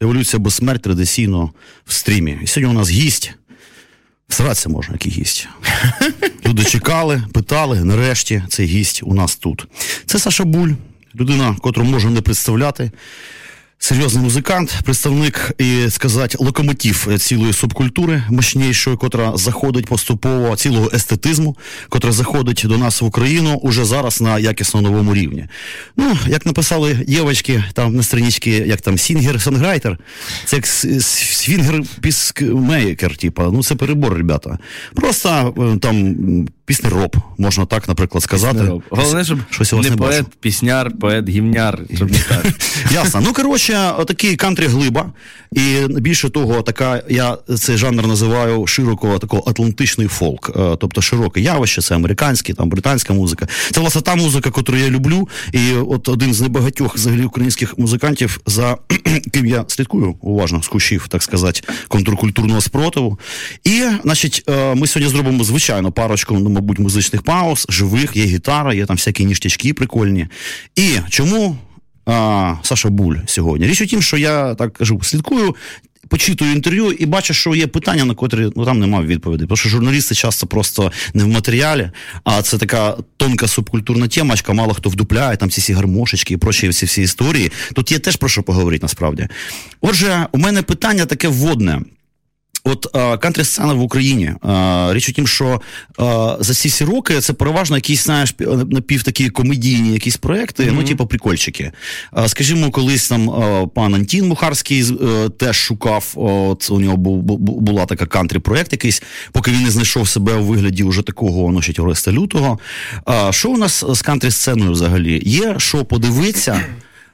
Еволюція або смерть традиційно в стрімі. І сьогодні у нас гість. Сратися можна, який гість. Люди чекали, питали. Нарешті цей гість у нас тут. Це Саша Буль, людина, котру можна не представляти серйозний музикант, представник і сказати локомотив цілої субкультури мощнішої, котра заходить поступово цілого естетизму, котра заходить до нас в Україну уже зараз на якісно новому рівні. Ну, як написали дівчатки там на страничці, як там singer-songwriter, це як swinger peacemaker, типа, ну це перебор, ребята. Просто е, там піснєроб, можна так, наприклад, сказати. Головне, щоб Щось не, не поет, бачу. пісняр, поет, гімняр. Щоб не так. Ясно. Ну, коротше, такий кантрі-глиба. І більше того, така, я цей жанр називаю широко трансатлантичний фолк. Е, тобто широке явище, це американський, там британська музика. Це власне та музика, яку я люблю. І от один з небагатьох взагалі українських музикантів, за ким я слідкую уважно з кущів, так сказати, контркультурного спротиву. І, значить, е, ми сьогодні зробимо звичайно парочку. Мабуть, музичних пауз, живих, є гітара, є там всякі ніштячки прикольні. І чому а, Саша Буль сьогодні? Річ у тім, що я так кажу, слідкую. Почитую інтерв'ю і бачу, що є питання, на котрі ну там немає відповідей. Тому що журналісти часто просто не в матеріалі, а це така тонка субкультурна темачка, мало хто вдупляє, там ці всі гармошечки і прочі всі всі історії. Тут є теж про що поговорити насправді. Отже, у мене питання таке вводне. От кантрі сцена в Україні. Річ у тім, що за ці всі роки це переважно якісь знаєш, напів такі комедійні якісь проекти, mm-hmm. ну, типу, прикольчики. Скажімо, колись там пан Антін Мухарський е, теж шукав, от у нього була така кантрі-проект якийсь, поки він не знайшов себе у вигляді уже такого ночить Ореста Лютого. Що у нас з кантрі сценою взагалі? Є що подивитися?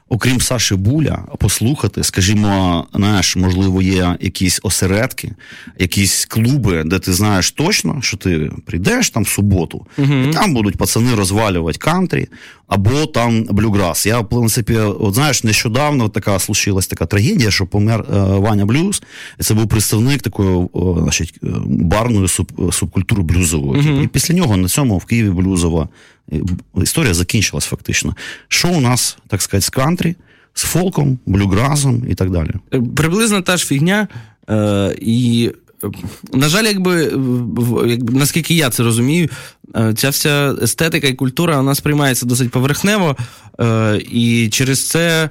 Окрім Саші Буля, послухати, скажімо, знаєш, можливо, є якісь осередки, якісь клуби, де ти знаєш точно, що ти прийдеш там в суботу, uh і там будуть пацани розвалювати кантрі або там блюграс. Я, в принципі, от знаєш, нещодавно така случилась така трагедія, що помер е, Ваня Блюз, і це був представник такої о, значить, е, барної суб, субкультури блюзової. uh І після нього на цьому в Києві блюзова історія закінчилась фактично. Що у нас, так сказати, з кантрі, з фолком, блюгразом і так далі? Е, приблизно та ж фігня. Е, І, е, на жаль, якби, якби наскільки я це розумію, е, ця вся естетика і культура вона сприймається досить поверхнево, е, і через це.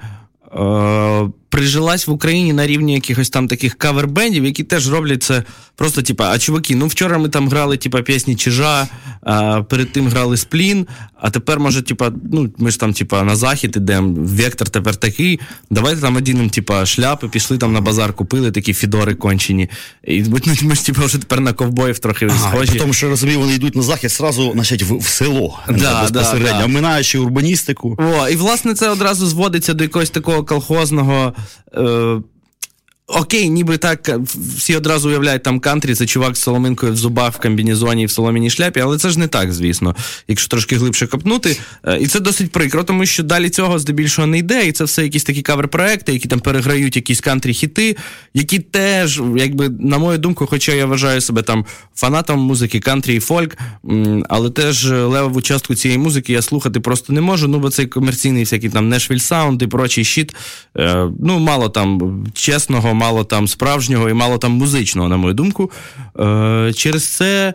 Е, прижилась в Україні на рівні якихось там таких кавер-бендів, які теж роблять це просто, типа, а чуваки, ну вчора ми там грали, типа, пісні Чижа, а перед тим грали сплін, а тепер, може, типа, ну, ми ж там, типа, на захід ідемо, вектор тепер такий. Давайте там одінемо, типа, шляпи, пішли там на базар, купили такі фідори кончені. І ну, ми ж типа, вже тепер на ковбоїв трохи ага, схожі. Тому що розумію, вони йдуть на захід зразу, значить, в, в село да, безпосередньо, да, да. минаючи урбаністику. О, І власне це одразу зводиться до якогось такого колхозного. Е, Окей, ніби так всі одразу уявляють там кантрі, це чувак з соломинкою в зубах в комбінезоні і в соломіній шляпі, але це ж не так, звісно, якщо трошки глибше копнути. Е, і це досить прикро, тому що далі цього здебільшого не йде. І це все якісь такі кавер-проекти, які там переграють якісь кантрі-хіти, які теж, якби, на мою думку, хоча я вважаю себе там фанатом музики, кантрі і фольк, але теж левову частку цієї музики я слухати просто не можу. Ну, бо цей комерційний всякий там Nashville Sound і прочий щит. Е, ну, мало там чесного мало там справжнього і мало там музичного, на мою думку. Е, Через це.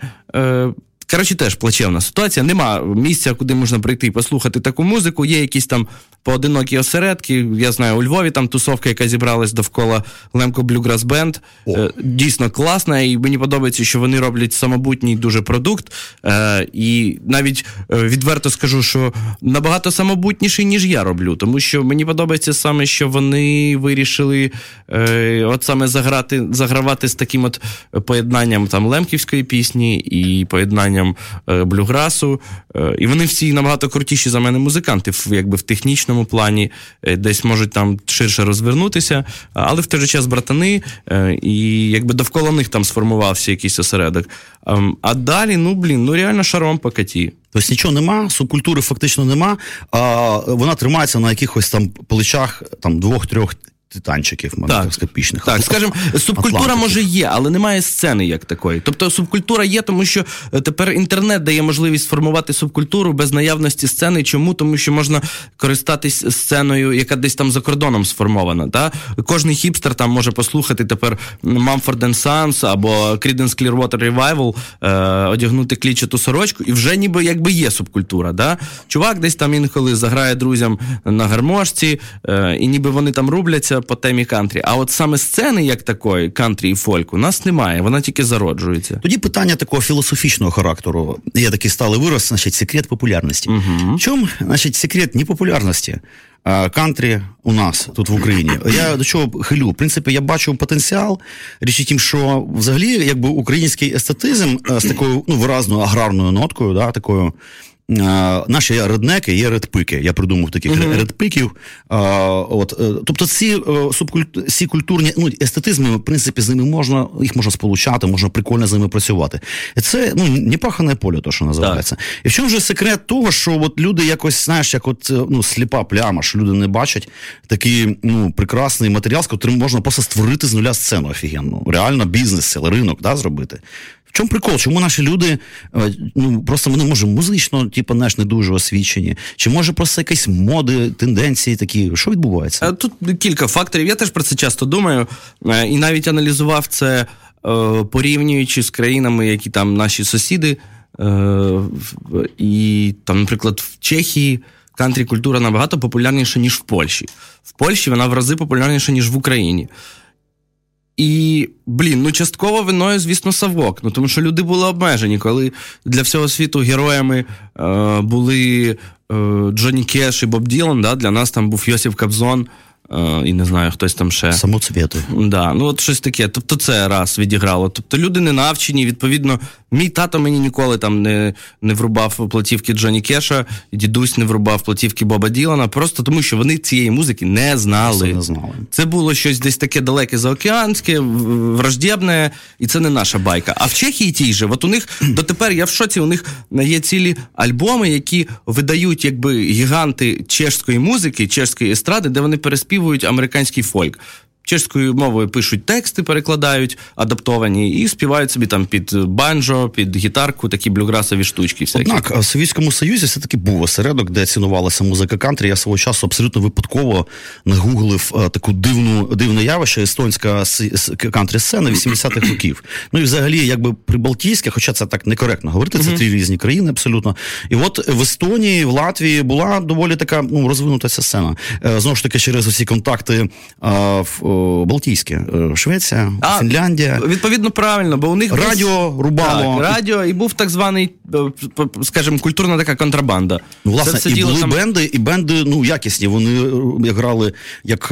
Коротше, теж плачевна ситуація. Нема місця, куди можна прийти і послухати таку музику. Є якісь там поодинокі осередки. Я знаю, у Львові там тусовка, яка зібралась довкола Лемко Блюграс Бенд. Дійсно класна, і мені подобається, що вони роблять самобутній дуже продукт. Е, і навіть е, відверто скажу, що набагато самобутніший, ніж я роблю. Тому що мені подобається саме, що вони вирішили е, от саме заграти, загравати з таким от поєднанням там лемківської пісні і поєднанням впровадженням е, блюграсу. Е, і вони всі набагато крутіші за мене музиканти, якби в технічному плані, е, десь можуть там ширше розвернутися, але в той же час братани, і якби довкола них там сформувався якийсь осередок. Ем, а далі, ну блін, ну реально шаром по коті. Тобто нічого нема, субкультури фактично нема, а вона тримається на якихось там плечах там двох-трьох титанчиків макроскопічних. Так, так скажімо, субкультура може є, але немає сцени як такої. Тобто субкультура є, тому що е, тепер інтернет дає можливість сформувати субкультуру без наявності сцени. Чому? Тому що можна користатись сценою, яка десь там за кордоном сформована. Та? Кожний хіпстер там може послухати тепер Mumford Sons або Creedence Clearwater Revival, е, одягнути клічату сорочку, і вже ніби якби є субкультура. Да? Чувак десь там інколи заграє друзям на гармошці, е, і ніби вони там рубляться по темі кантрі. А от саме сцени, як такої, кантрі і фольк, у нас немає, вона тільки зароджується. Тоді питання такого філософічного характеру. Є такий сталий вираз, значить, секрет популярності. Угу. В чому, значить, секрет непопулярності? Кантрі у нас тут в Україні. Я до чого хилю? В принципі, я бачу потенціал. Річ у тім, що взагалі, якби український естетизм з такою ну, виразною аграрною ноткою, да, такою Наші реднеки, є редпики. Я придумав таких uh-huh. редпиків. От, е, Тобто ці е, ці культурні ну, естетизми, в принципі, з ними можна їх можна сполучати, можна прикольно з ними працювати. І це ну, непахане поле, то що називається. Так. І в чому ж секрет того, що от люди якось, знаєш, як от е, ну, сліпа пляма, що люди не бачать такий ну, прекрасний матеріал, з котрим можна просто створити з нуля сцену офігенну. Реально бізнес, ринок да, зробити. В чому прикол? Чому наші люди е, ну просто вони може музично, типу, наш не дуже освічені? Чи може просто якісь моди, тенденції такі? Що відбувається? Е, тут кілька факторів. Я теж про це часто думаю, е, і навіть аналізував це, порівнюючи з країнами, які там наші сусіди. І там, наприклад, в Чехії кантрі культура набагато популярніша, ніж в Польщі. В Польщі вона в рази популярніша, ніж в Україні. І, блін, ну частково виною, звісно, Савок. Ну тому що люди були обмежені, коли для всього світу героями е, були е, Джонні Кеш і Боб Ділан, да, для нас там був Йосиф Кобзон. Е, і не знаю, хтось там ще. Самоцвіти. Да, ну от щось таке. Тобто це раз відіграло. Тобто люди не навчені, відповідно, мій тато мені ніколи там не не врубав платівки Джоні Кеша, дідусь не врубав платівки Боба Ділана, просто тому що вони цієї музики не знали. Це, не знали. це було щось десь таке далеке заокеанське, враждебне, і це не наша байка. А в Чехії тій же, от у них дотепер я в шоці, у них є цілі альбоми, які видають якби гіганти чешської музики, чешської естради, де вони переспівують американський фольк чешською мовою пишуть тексти, перекладають адаптовані і співають собі там під банджо, під гітарку, такі блюграсові штучки. Всякі. Однак в Совєтському Союзі все таки був осередок, де цінувалася музика кантрі. Я свого часу абсолютно випадково нагуглив е, таку дивну дивне явище естонська кантрі сцена 80-х років. Ну і взагалі, якби прибалтійська, хоча це так некоректно говорити, це три різні країни абсолютно. І от в Естонії, в Латвії була доволі така ну розвинута ця сцена. Е, знову ж таки, через усі контакти в Балтійське, е, Швеція, а, Фінляндія. Відповідно, правильно, бо у них радіо рубало. Так, радіо, і був так званий, е, скажімо, культурна така контрабанда. Ну, власне, це, це і були там... бенди, і бенди ну, якісні. Вони е, грали як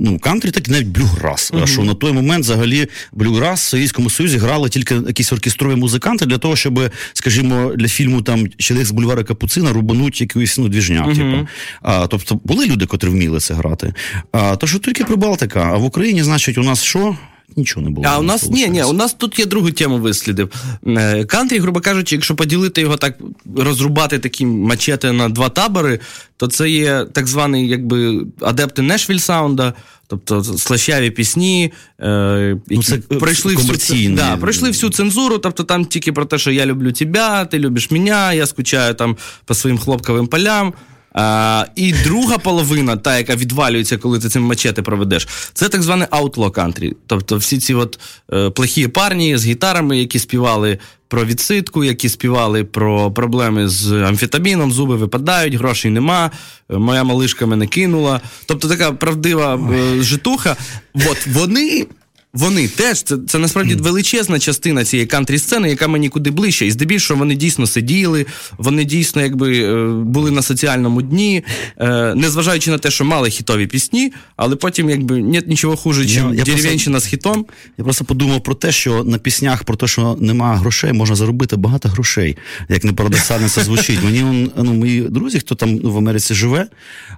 ну, кантрі, так і навіть блюграс. Угу. Що на той момент взагалі блюграс в Совєтському Союзі грали тільки якісь оркестрові музиканти для того, щоб, скажімо, для фільму там Чоловік з бульвара Капуцина рубануть якийсь ну, двіжняк. Угу. Типу. А, Тобто були люди, котрі вміли це грати. А, То що тільки Прибалтика. А в Україні, значить, у нас що? Нічого не було. А у нас ні, ні, у нас тут є другу тему вислідив. Е, кантрі, грубо кажучи, якщо поділити його так, розрубати такі мачети на два табори, то це є так званий якби адепти Нешвіль саунда, тобто слащаві пісні, е, які ну, це пройшли всю, да, пройшли всю цензуру, тобто там тільки про те, що я люблю тебе, ти любиш мене, я скучаю там по своїм хлопковим полям. А, І друга половина, та, яка відвалюється, коли ти цим мачети проведеш, це так зване outlaw country. Тобто всі ці от е, плохі парні з гітарами, які співали про відсидку, які співали про проблеми з амфетаміном, зуби випадають, грошей нема. Моя малишка мене кинула. Тобто така правдива е, житуха. От вони вони теж це це насправді величезна частина цієї кантрі сцени, яка мені куди ближче. І здебільшого вони дійсно сиділи, вони дійсно якби е, були на соціальному дні, е, незважаючи на те, що мали хітові пісні, але потім якби нет нічого хуже, ніж дерев'янщина з хітом. Я просто подумав про те, що на піснях про те, що немає грошей, можна заробити багато грошей. Як не парадоксально це звучить. Мені ну, мої друзі, хто там в Америці живе,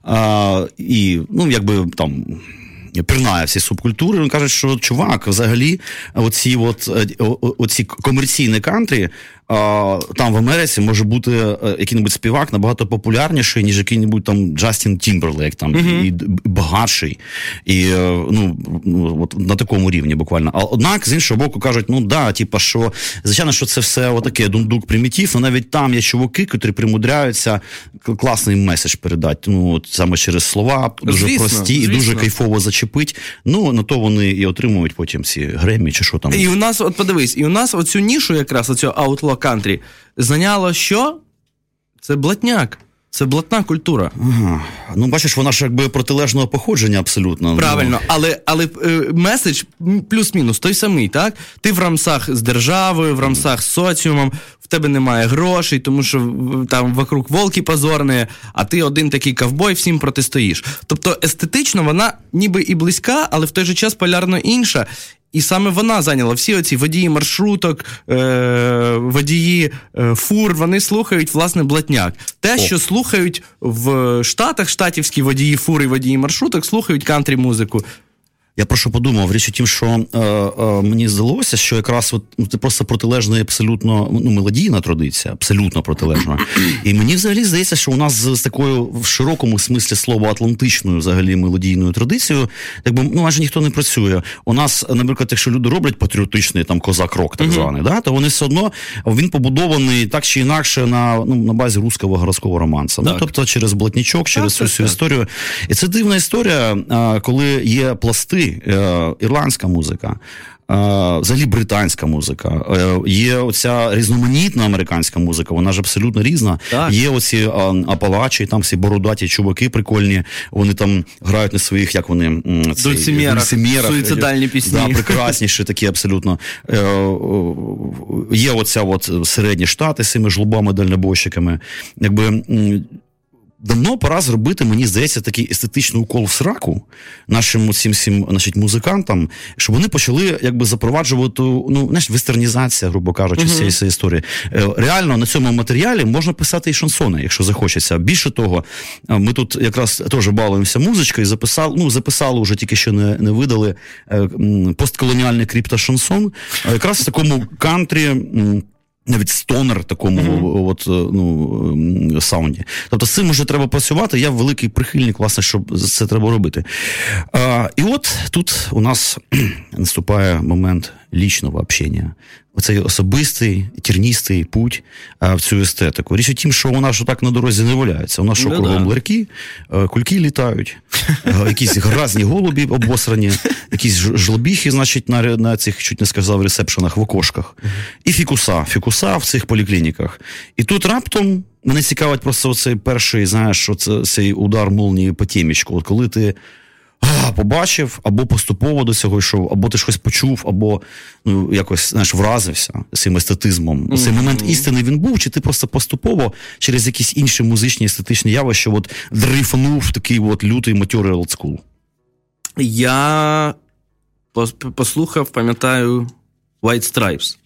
а, і ну якби там пірнає всі субкультури. Він каже, що чувак, взагалі, оці от, е, оці комерційні кантрі там в Америці може бути е, який-небудь співак набагато популярніший, ніж який-небудь там Джастін Тімберлейк, там uh-huh. і багатший, і е, ну, ну от на такому рівні буквально. А однак, з іншого боку, кажуть, ну да, типа, що звичайно, що це все отаке дундук примітив, але навіть там є чуваки, котрі примудряються класний меседж передати. Ну, от саме через слова, дуже звісно, прості звісно. і дуже кайфово зачепить. Ну, на то вони і отримують потім ці Греммі, чи що там. І у нас, от подивись, і у нас оцю нішу, якраз оцю outlaw кантрі, зайняло що? Це блатняк. Це блатна культура. Ага. Ну, бачиш, вона ж якби протилежного походження абсолютно. Ну. Правильно, але але е, меседж плюс-мінус той самий, так? Ти в рамсах з державою, в рамсах з соціумом, в тебе немає грошей, тому що там вокруг волки позорні, а ти один такий ковбой, всім протистоїш. Тобто естетично вона ніби і близька, але в той же час полярно інша. І саме вона зайняла всі оці водії маршруток, е, водії е, фур. Вони слухають власне блатняк. Те, О. що слухають в Штатах, штатівські водії фур і водії маршруток, слухають кантрі музику. Я про що подумав, річ у тім, що е, е, мені здалося, що якраз от, ну, це просто протилежна абсолютно ну, мелодійна традиція, абсолютно протилежна. І мені взагалі здається, що у нас з, з такою в широкому смислі слова атлантичною взагалі мелодійною традицією, якби ну майже ніхто не працює. У нас, наприклад, якщо люди роблять патріотичний там козак-рок, так званий, да, то вони все одно він побудований так чи інакше на ну, на базі руського городського романса. Ну, тобто через блатнічок, через цю всю історію. І це дивна історія, коли є пласти. Е, ірландська музика. Е, взагалі британська музика, е, є оця різноманітна американська музика, вона ж абсолютно різна. Так. Є оці апалачі, там всі бородаті чуваки прикольні. Вони там грають на своїх, як вони дульцимерах, суїцидальні пісні. Да, прекрасніші такі абсолютно. Є оця от середні штати з цими жлобами дальнобойщиками. Якби Давно пора зробити, мені здається, такий естетичний укол в сраку нашим цим всім значить, музикантам, щоб вони почали якби запроваджувати ну, знаєш, вестернізація, грубо кажучи, uh-huh. цієї історії. Е, реально на цьому матеріалі можна писати і шансони, якщо захочеться. Більше того, е, ми тут якраз теж балуємося музичкою, записали, ну, записали вже тільки що не не видали е, постколоніальний криптошансон. Якраз в такому кантрі. Навіть стонер такому mm-hmm. от, е, ну, саунді. Тобто з цим вже треба працювати. Я великий прихильник, власне, що це треба робити. А, І от тут у нас наступає момент лічного общення оцей особистий терністий путь а, в цю естетику. Річ у тім, що вона ж так на дорозі не валяється. У нас що ну, кругом ларки, кульки літають, якісь гразні голубі обосрані, якісь жлобіхи, значить, на на цих, чуть не сказав, ресепшенах в окошках, і фікуса, фікуса в цих поліклініках. І тут раптом мене цікавить просто цей перший, знаєш, цей удар молнії по тімічку. От коли ти побачив, або поступово до цього йшов, або ти щось почув, або ну, якось знаєш, вразився цим естетизмом. Mm-hmm. Цей момент істини він був, чи ти просто поступово через якісь інші музичні естетичні явища от дрейфанув такий от лютий матьорий олдскул? Я послухав, пам'ятаю, White Stripes.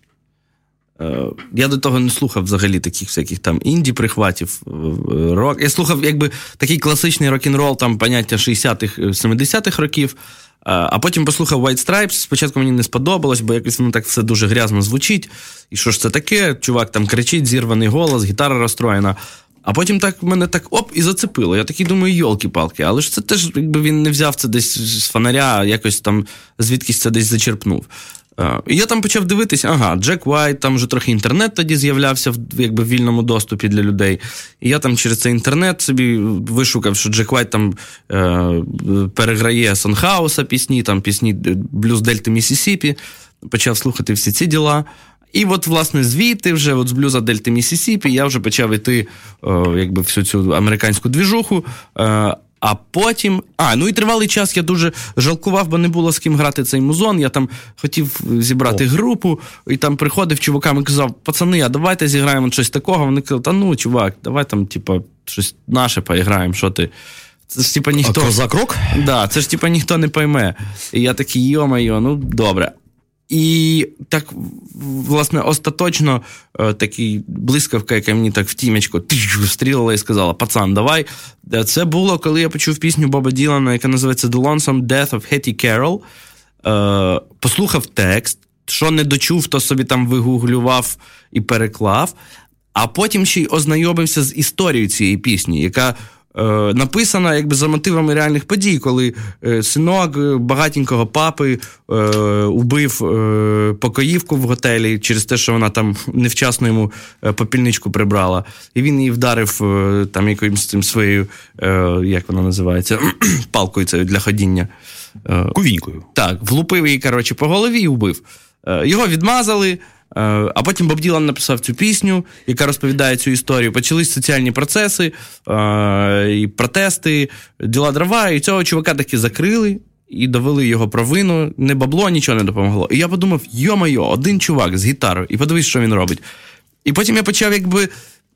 Е, я до того не слухав взагалі таких всяких там інді-прихватів. Е, рок. Я слухав якби такий класичний рок-н-рол, там поняття 60-х, 70-х років. Е, а потім послухав White Stripes. Спочатку мені не сподобалось, бо якось воно так все дуже грязно звучить. І що ж це таке? Чувак там кричить, зірваний голос, гітара розстроєна. А потім так мене так оп і зацепило. Я такий думаю, йолки-палки. Але ж це теж, якби він не взяв це десь з фонаря, якось там звідкись це десь зачерпнув. І я там почав дивитися, ага, Джек Вайт, там вже трохи інтернет тоді з'являвся в якби в вільному доступі для людей. І я там через цей інтернет собі вишукав, що Джек Вайт там е, переграє Сан Хауса пісні, там пісні Блюз Дельти Місісіпі. Почав слухати всі ці діла. І от, власне, звідти вже от з блюза Дельти Місісіпі я вже почав йти е, якби всю цю американську двіжуху. Е, А потім. А, ну і тривалий час я дуже жалкував, бо не було з ким грати цей музон. Я там хотів зібрати О. групу, і там приходив чувакам і казав: пацани, а давайте зіграємо щось такого. Вони казали, та ну, чувак, давай там, типа, щось наше поіграємо, що ти. Це ж типа ніхто. А козак рок? Да, це ж типа ніхто не пойме. І я такий, йо-майо, ну добре. І так, власне, остаточно е, такий блискавка, яка мені так в тімечко стрілила і сказала: Пацан, давай. Е, це було, коли я почув пісню Боба Ділана, яка називається The Lonesome Death of Hetty Carroll. Е, послухав текст, що не дочув, то собі там вигуглював і переклав. А потім ще й ознайомився з історією цієї пісні, яка написана якби за мотивами реальних подій, коли е, синок багатенького папи е, убив покоївку в готелі через те, що вона там невчасно йому попільничку прибрала. І він її вдарив там якоюсь цим своєю, як вона називається, палкою цією для ходіння. Кувінькою. Так, влупив її, коротше, по голові і убив. Його відмазали. Е, а потім Боб Ділан написав цю пісню, яка розповідає цю історію. Почались соціальні процеси, е, і протести, діла дрова, і цього чувака таки закрили і довели його провину. Не бабло, нічого не допомогло. І я подумав: йо-майо, один чувак з гітарою, і подивись, що він робить. І потім я почав, якби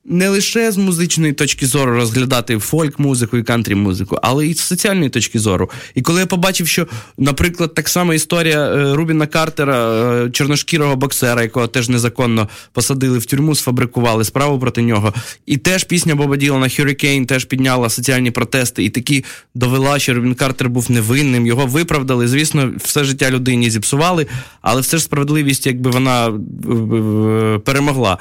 не лише з музичної точки зору розглядати фольк-музику і кантрі-музику, але і з соціальної точки зору. І коли я побачив, що, наприклад, так само історія е, Рубіна Картера, е, чорношкірого боксера, якого теж незаконно посадили в тюрму, сфабрикували справу проти нього. І теж пісня Боба Ділана Hurricane теж підняла соціальні протести, і таки довела, що Рубін Картер був невинним, його виправдали. Звісно, все життя людині зіпсували, але все ж справедливість, якби вона е, перемогла.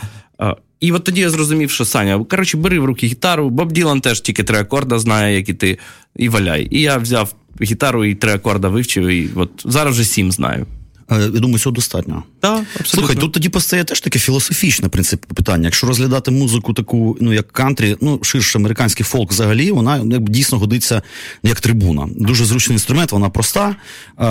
І от тоді я зрозумів, що Саня, коротше, бери в руки гітару, Боб Ділан теж тільки три акорда знає, як і ти, і валяй. І я взяв гітару і три акорда вивчив, і от зараз вже сім знаю. Е, я думаю, цього достатньо. Так, абсолютно. Слухай, тут тоді постає теж таке філософічне принцип питання. Якщо розглядати музику таку, ну як кантрі, ну ширше американський фолк взагалі, вона ну, дійсно годиться як трибуна. Дуже зручний інструмент, вона проста, а,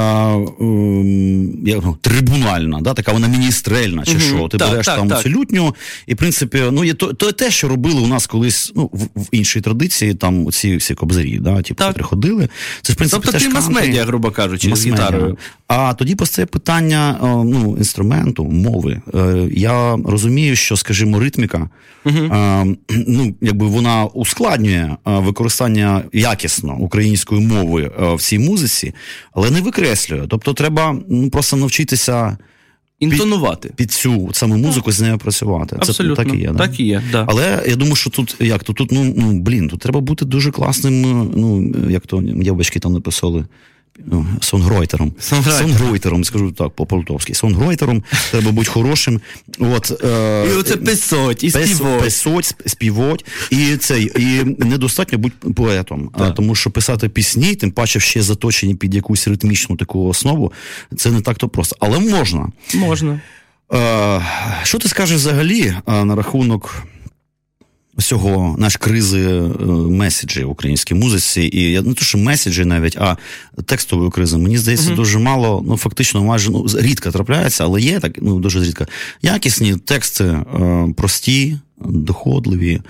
як, ну, трибунальна, да, така вона міністрельна, чи угу, що. Ти так, береш так, там так. цю лютню, і в принципі, ну є то, то те, що робили у нас колись ну, в, в іншій традиції, там ці всі кобзарі, да, типу, приходили. Це в принципі тобто теж ти мас-медіа, грубо кажучи, з гітарою. А тоді постає питання ну, інструменту, мови. Е, я розумію, що, скажімо, ритміка, uh ну, якби вона ускладнює використання якісно української мови в цій музиці, але не викреслює. Тобто, треба ну, просто навчитися. Інтонувати під, під цю саме музику з нею працювати. Абсолютно. Це так і є. Так і є, да. Але я думаю, що тут як то тут, ну ну блін, тут треба бути дуже класним. Ну як то дівчатки там написали. Ну, сонгройтером. Сонгройтером, скажу так, по-полтовськи. Сонгройтером, треба бути хорошим. От, е, І оце писать, і співать. Писать, співать. І цей, і недостатньо бути поетом. А, тому що писати пісні, тим паче ще заточені під якусь ритмічну таку основу, це не так то просто. Але можна. Можна. Е, що ти скажеш взагалі е, на рахунок всього наш кризи е, меседжі в українській музиці, і я не то, що меседжі навіть, а текстової кризи. Мені здається, uh дуже мало, ну фактично, майже ну, рідко трапляється, але є так, ну дуже рідко. Якісні тексти е, прості, доходливі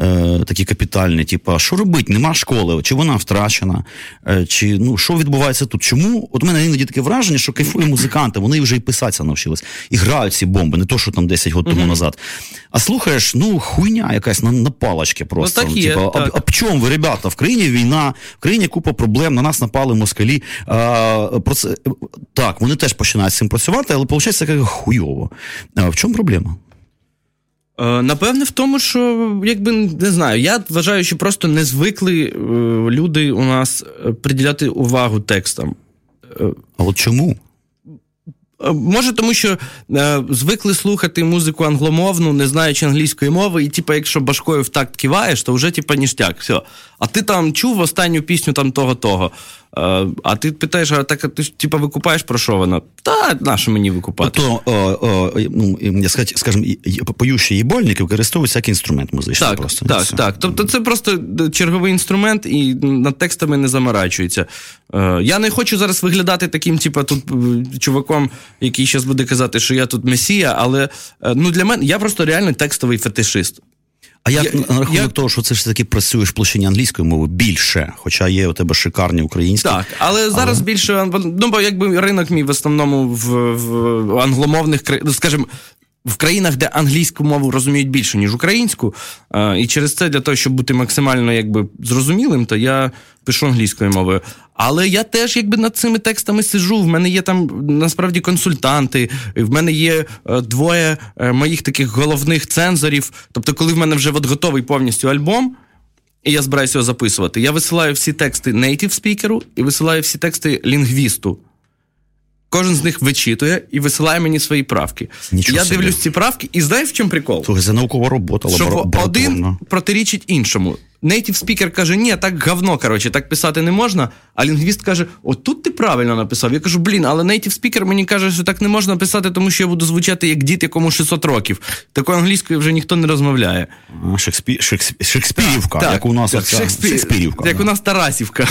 е, такі капітальні, типу, що робити? Нема школи, чи вона втрачена, е, чи ну що відбувається тут? Чому? От у мене іноді таке враження, що кайфує музиканти, вони вже і писатися навчились, і грають ці бомби, не то, що там 10 років тому назад. А слухаєш, ну хуйня якась на, на палочки просто. Ну, так є, типу, так. А, а чому ви, ребята? В країні війна, в країні купа проблем, на нас напали москалі. А, про це, Так, вони теж починають з цим працювати, але виходить таке хуйово. А, в чому проблема? Е, напевне, в тому, що якби не знаю, я вважаю, що просто не звикли е, люди у нас е, приділяти увагу текстам. А от чому? Може, тому що е, звикли слухати музику англомовну, не знаючи англійської мови, і типу, якщо башкою в такт киваєш, то вже типу, ніштяк. все. А ти там чув останню пісню там того-того. Е, а ти питаєш, а так ти ж типу, викупаєш про що вона? Та на що мені викупати? Тобто, ну, я скажімо, поющі їбольники використовують як інструмент музичний. Так, просто. так, так. Тобто це просто черговий інструмент і над текстами не заморачується. Е, я не хочу зараз виглядати таким, типу, тут чуваком, який зараз буде казати, що я тут месія, але ну, для мене я просто реально текстовий фетишист. А як Я- на рахунок я- того, що це ж таки працюєш в площині англійської мови більше, хоча є у тебе шикарні українські. Так, але зараз більше ну, бо якби ринок мій в основному в, в англомовних ну, скажімо, в країнах, де англійську мову розуміють більше, ніж українську. І через це для того, щоб бути максимально якби зрозумілим, то я пишу англійською мовою. Але я теж якби над цими текстами сижу. В мене є там насправді консультанти, в мене є е, двоє е, моїх таких головних цензорів. Тобто, коли в мене вже от готовий повністю альбом. І я збираюся його записувати. Я висилаю всі тексти нейтів спікеру і висилаю всі тексти лінгвісту. Кожен з них вичитує і висилає мені свої правки. Нічого я собі. дивлюсь ці правки, і знаєш, в чому прикол? Слухай, це наукова робота, Що лабора- один протирічить іншому. Native speaker каже, ні, так говно, коротше, так писати не можна. А лінгвіст каже: отут ти правильно написав. Я кажу, блін, але native speaker мені каже, що так не можна писати, тому що я буду звучати як дід, якому 600 років. Такою англійською вже ніхто не розмовляє. Шекспі... Шекспі... Шекспірівка, як у нас так, оця Шекспір- Шекспірівка. Як да. у нас Тарасівка.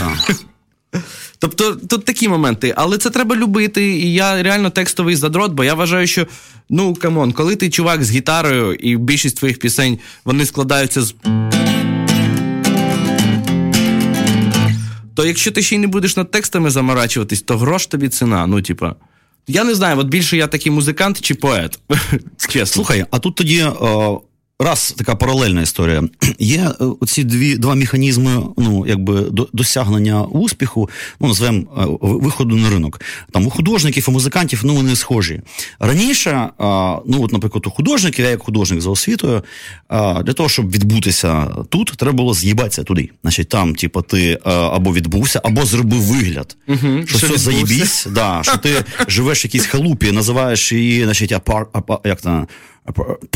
Тобто тут такі моменти, але це треба любити. І я реально текстовий задрот, бо я вважаю, що ну come on, коли ти чувак з гітарою, і більшість твоїх пісень вони складаються з. То якщо ти ще й не будеш над текстами заморачуватись, то грош тобі ціна. Ну, типа. Я не знаю, от більше я такий музикант чи поет. Чесно. Слухай, а тут тоді. Е... Раз така паралельна історія. Є е, оці дві два механізми, ну якби до, досягнення успіху, ну назвемо е, виходу на ринок. Там у художників, у музикантів ну вони схожі. Раніше, е, ну от, наприклад, у художників, я як художник за освітою, для того, щоб відбутися тут, треба було з'їбатися туди. Значить, там, типу, ти або відбувся, або зробив вигляд, Угу, що все заєбісь, да, що ти живеш в якійсь халупі, називаєш її, значить, апар, апа, як там, апар, фу,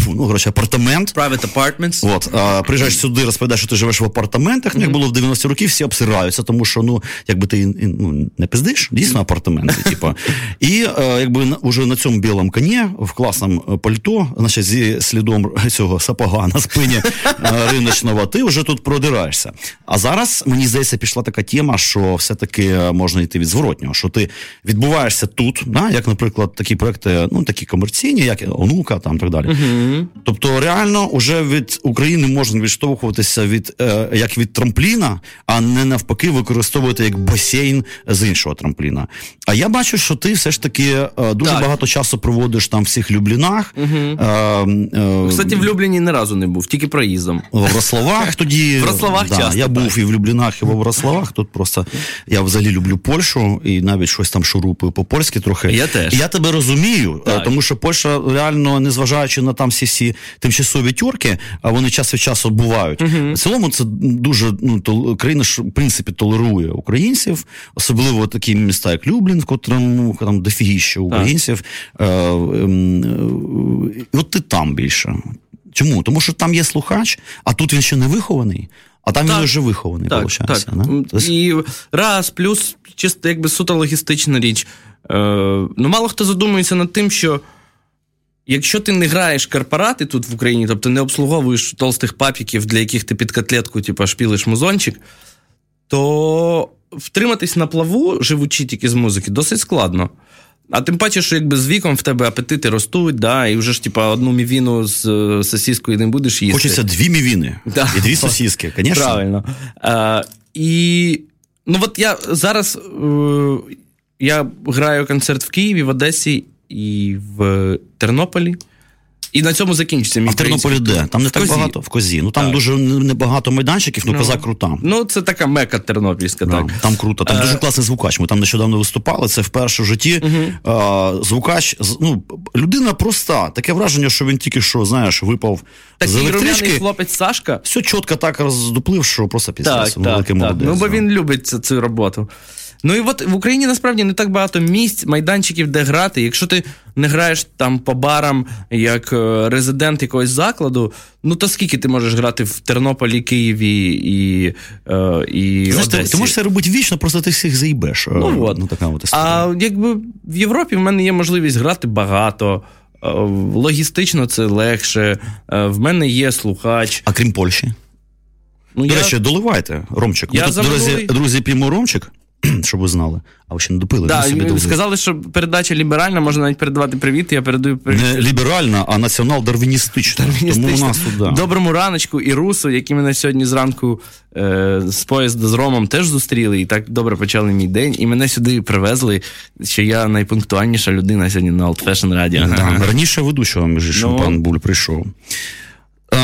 ну, коротше, апартамент. Private apartments. От, а, приїжджаєш сюди, розповідаєш, що ти живеш в апартаментах, ну, як було в 90-ті роки, всі обсираються, тому що ну, якби ти ну, не пиздиш, дійсно апартаменти. типу. І е, якби на, уже на цьому білому коні, в класному пальто, значить, зі слідом цього сапога на спині е, риночного, ти вже тут продираєшся. А зараз, мені здається, пішла така тема, що все-таки можна йти від зворотнього, що ти відбуваєшся тут, да, як, наприклад, такі проекти, ну, такі комерційні, як онука, там так далі. Угу. Тобто, реально, вже від України можна відштовхуватися від е, як від трампліна, а не навпаки використовувати як басейн з іншого трампліна. А я бачу, що ти все ж таки е, дуже Так. багато часу проводиш там в всіх Люблінах. Е, е, Кстати, в Любліні ні разу не був, тільки проїздом. в Врославах тоді. В Врославах да, часто, Я так. був і в Люблінах, і в Врославах. Тут просто я взагалі люблю Польщу і навіть щось там шурупаю по-польськи трохи. Я теж. Я тебе розумію, е, Так. тому що Польща реально, незважаючи на там всі всі тимчасові тюрки, а вони час від часу бувають. В цілому це дуже ну, то, країна ж в принципі толерує українців, особливо такі міста, як Люблін, в котрому там дофігіще українців. Е, ем, е, от ти там більше. Чому? Тому що там є слухач, а тут він ще не вихований, а там Так. він вже вихований, Так, виходить. так. Да? Тобто, І раз, плюс чисто якби суто логістична річ. Е, ну, мало хто задумується над тим, що якщо ти не граєш корпорати тут в Україні, тобто не обслуговуєш толстих папіків, для яких ти під котлетку, типу, шпілиш музончик, то втриматись на плаву, живучи тільки з музики, досить складно. А тим паче, що якби з віком в тебе апетити ростуть, да, і вже ж типа одну мівіну з е, сосіскою не будеш їсти. Хочеться дві мівіни Да. і дві сосіски, звісно. Правильно. Е, і ну от я зараз е, я граю концерт в Києві, в Одесі і в Тернополі. І на цьому закінчиться мій А в Тернополі де? Там не В так Козі. багато в козі. Ну там Так. дуже небагато майданчиків, ну, Ну. коза крута. Ну, це така мека тернопільська, Да, так. Там круто, там Е, дуже класний звукач. Ми там нещодавно виступали. Це вперше в житті. А, звукач, ну, людина проста. Таке враження, що він тільки що, знаєш, випав з Такий румяний електрички. хлопець Сашка. Все чітко так роздуплив, що просто після Так, так, так. Ну, бо він любить цю роботу. Ну і от в Україні насправді не так багато місць, майданчиків, де грати. Якщо ти не граєш там по барам як е, резидент якогось закладу, ну то скільки ти можеш грати в Тернополі, Києві і, е, і Знаєш, Одесі? ти можеш це робити вічно, просто ти всіх заїбеш. Ну, Е, от. ну така от історія. А якби в Європі в мене є можливість грати багато. Логістично це легше. В мене є слухач. А крім Польщі? Ну, До я... речі, доливайте, Ромчик. Ми Я тут, за друзі, друзі, п'ємо Ромчик. щоб ви знали. А ви ще не допили. Да, собі сказали, що передача ліберальна, можна навіть передавати привіт. Я передаю привіт. Не ліберальна, а націонал-дарвіністична. Тому у нас да. Доброму раночку і Русу, які мене сьогодні зранку е, з поїзда з Ромом теж зустріли, і так добре почали мій день. І мене сюди привезли, що я найпунктуальніша людина сьогодні на Old Fashion Radio. Да, раніше ведучого, між іншим, Ну. пан Буль прийшов.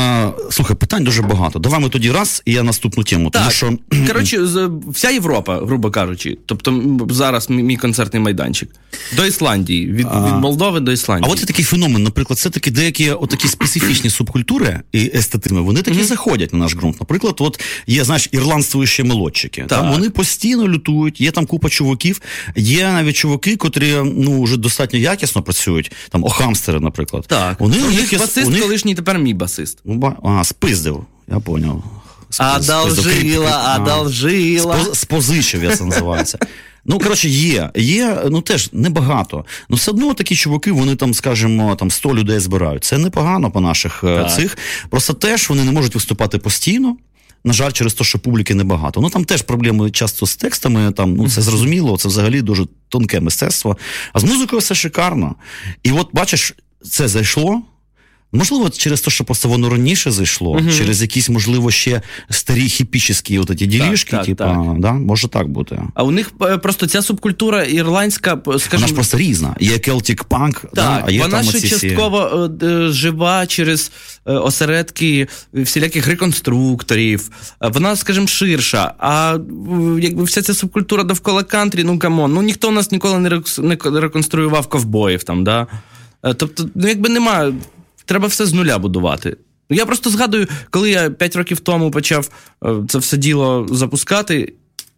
Е, слухай, питань дуже багато. Давай ми тоді раз, і я наступну тему. Тому що коротше, вся Європа, грубо кажучи, тобто зараз мій концертний майданчик. До Ісландії, від, від Молдови до Ісландії. А от є такий феномен, наприклад, це такі деякі отакі специфічні субкультури і естетизми, вони такі заходять на наш ґрунт. Наприклад, от є, знаєш, ірландствуючі мелодчики. Там вони постійно лютують, є там купа чуваків, є навіть чуваки, котрі ну вже достатньо якісно працюють. Там охамстери, наприклад. Так. Вони у них басист у них- колишній тепер мій басист. Ну, А, спиздив, я поняв. Одолжила, одолжила. Спозичив, я це називається. Ну, коротше, є. Є, ну теж небагато. Ну, все одно такі чуваки, вони там, скажімо, там 100 людей збирають. Це непогано по наших е, Так. цих. Просто теж вони не можуть виступати постійно. На жаль, через те, що публіки небагато. Ну там теж проблеми часто з текстами, там, ну це зрозуміло, це взагалі дуже тонке мистецтво. А з музикою все шикарно. І от бачиш, це зайшло. Можливо, через те, що просто воно раніше зайшло, через якісь, можливо, ще старі хіпічні от ті ділішки, так, типа, так. Да? може так бути. А у них е, просто ця субкультура ірландська, п- Вона ж просто різна. Є Celtic Punk, да? а є вона там ще оці частково е, жива через е, осередки всіляких реконструкторів. Вона, скажімо, ширша. А якби вся ця субкультура довкола кантрі, ну come on, ну ніхто у нас ніколи не ко- реконструював ковбоїв там, да? Тобто, ну якби немає, треба все з нуля будувати. Ну, Я просто згадую, коли я 5 років тому почав е, це все діло запускати.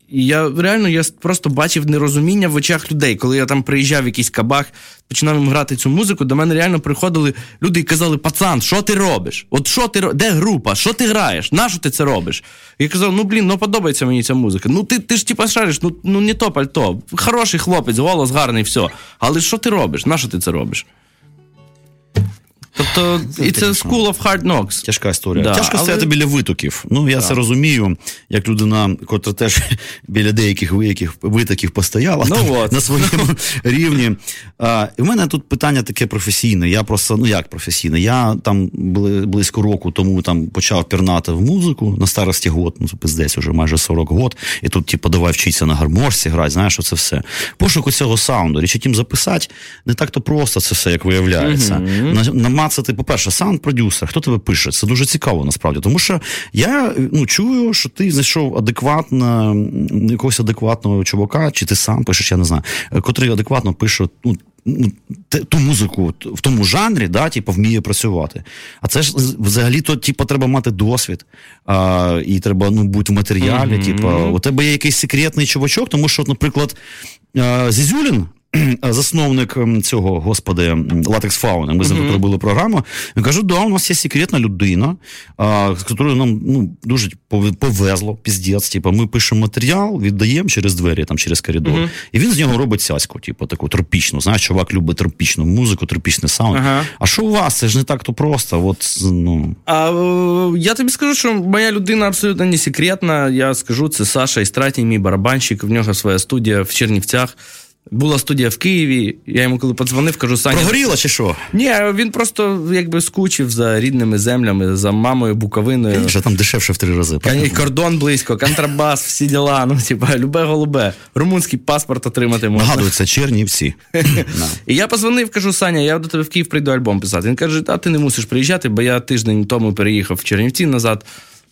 І я реально я просто бачив нерозуміння в очах людей. Коли я там приїжджав в якийсь кабак, починав їм грати цю музику, до мене реально приходили люди і казали: пацан, що ти робиш? От що ти де група? Що ти граєш? Нащо ти це робиш? Я казав, ну блін, ну подобається мені ця музика. Ну ти, ти ж типа шариш, ну, ну не то пальто. Хороший хлопець, голос гарний, все. Але що ти робиш? Нащо ти це робиш? Тобто, і це school of hard knocks. Тяжка історія. Да, Тяжко але- стояти біля витоків. Ну, я це розумію, як людина, котра теж біля деяких витоків постояла Ну там, от. на своєму рівні. А, і в мене тут питання таке професійне. Я просто, ну як професійне, я там близько року тому там почав пірнати в музику на старості год, ну, пиздець, уже майже 40 год. І тут, типу, давай вчитися на гармошці грати, знаєш, оце все. Пошуку цього саунду. Річ тім записати не так-то просто це все, як виявляється. На, намацати, по-перше, саунд-продюсер, хто тебе пише? Це дуже цікаво насправді. Тому що я ну, чую, що ти знайшов адекватно, якогось адекватного чувака, чи ти сам пишеш, я не знаю, е, котрий адекватно пише. Ну, ну, ту музику в тому жанрі, да, типу, вміє працювати. А це ж взагалі-то, типу, треба мати досвід, а, і треба ну, бути в матеріалі. Типу, у тебе є якийсь секретний чувачок, тому що, наприклад, а, Зізюлін. Засновник ем, цього, господи, Латекс Фауна. Ми з ним тут робили програму. Він каже: да, у нас є секретна людина, а, з якою нам ну, дуже повезло, піздець. Типу, ми пишемо матеріал, віддаємо через двері, там, через коридор. І він з нього робить сяську, типу, таку тропічну. Знаєш, чувак любить тропічну музику, тропічний саунд. Ага. А що у вас? Це ж не так то просто. От, ну. А е, я тобі скажу, що моя людина абсолютно не секретна. Я скажу, це Саша Істратій, мій барабанщик. В нього своя студія в Чернівцях. Була студія в Києві. Я йому коли подзвонив, кажу, Саня. Прогоріло чи що? Ні, він просто якби скучив за рідними землями, за мамою Буковиною. Вже там дешевше в три рази. Кані- Кордон близько, контрабас, всі діла. Ну, типа, любе голубе. Румунський паспорт отримати можна. Нагадую, це Чернівці. І я позвонив, кажу, Саня, я до тебе в Київ прийду альбом писати. Він каже, а ти не мусиш приїжджати, бо я тиждень тому переїхав в Чернівці назад,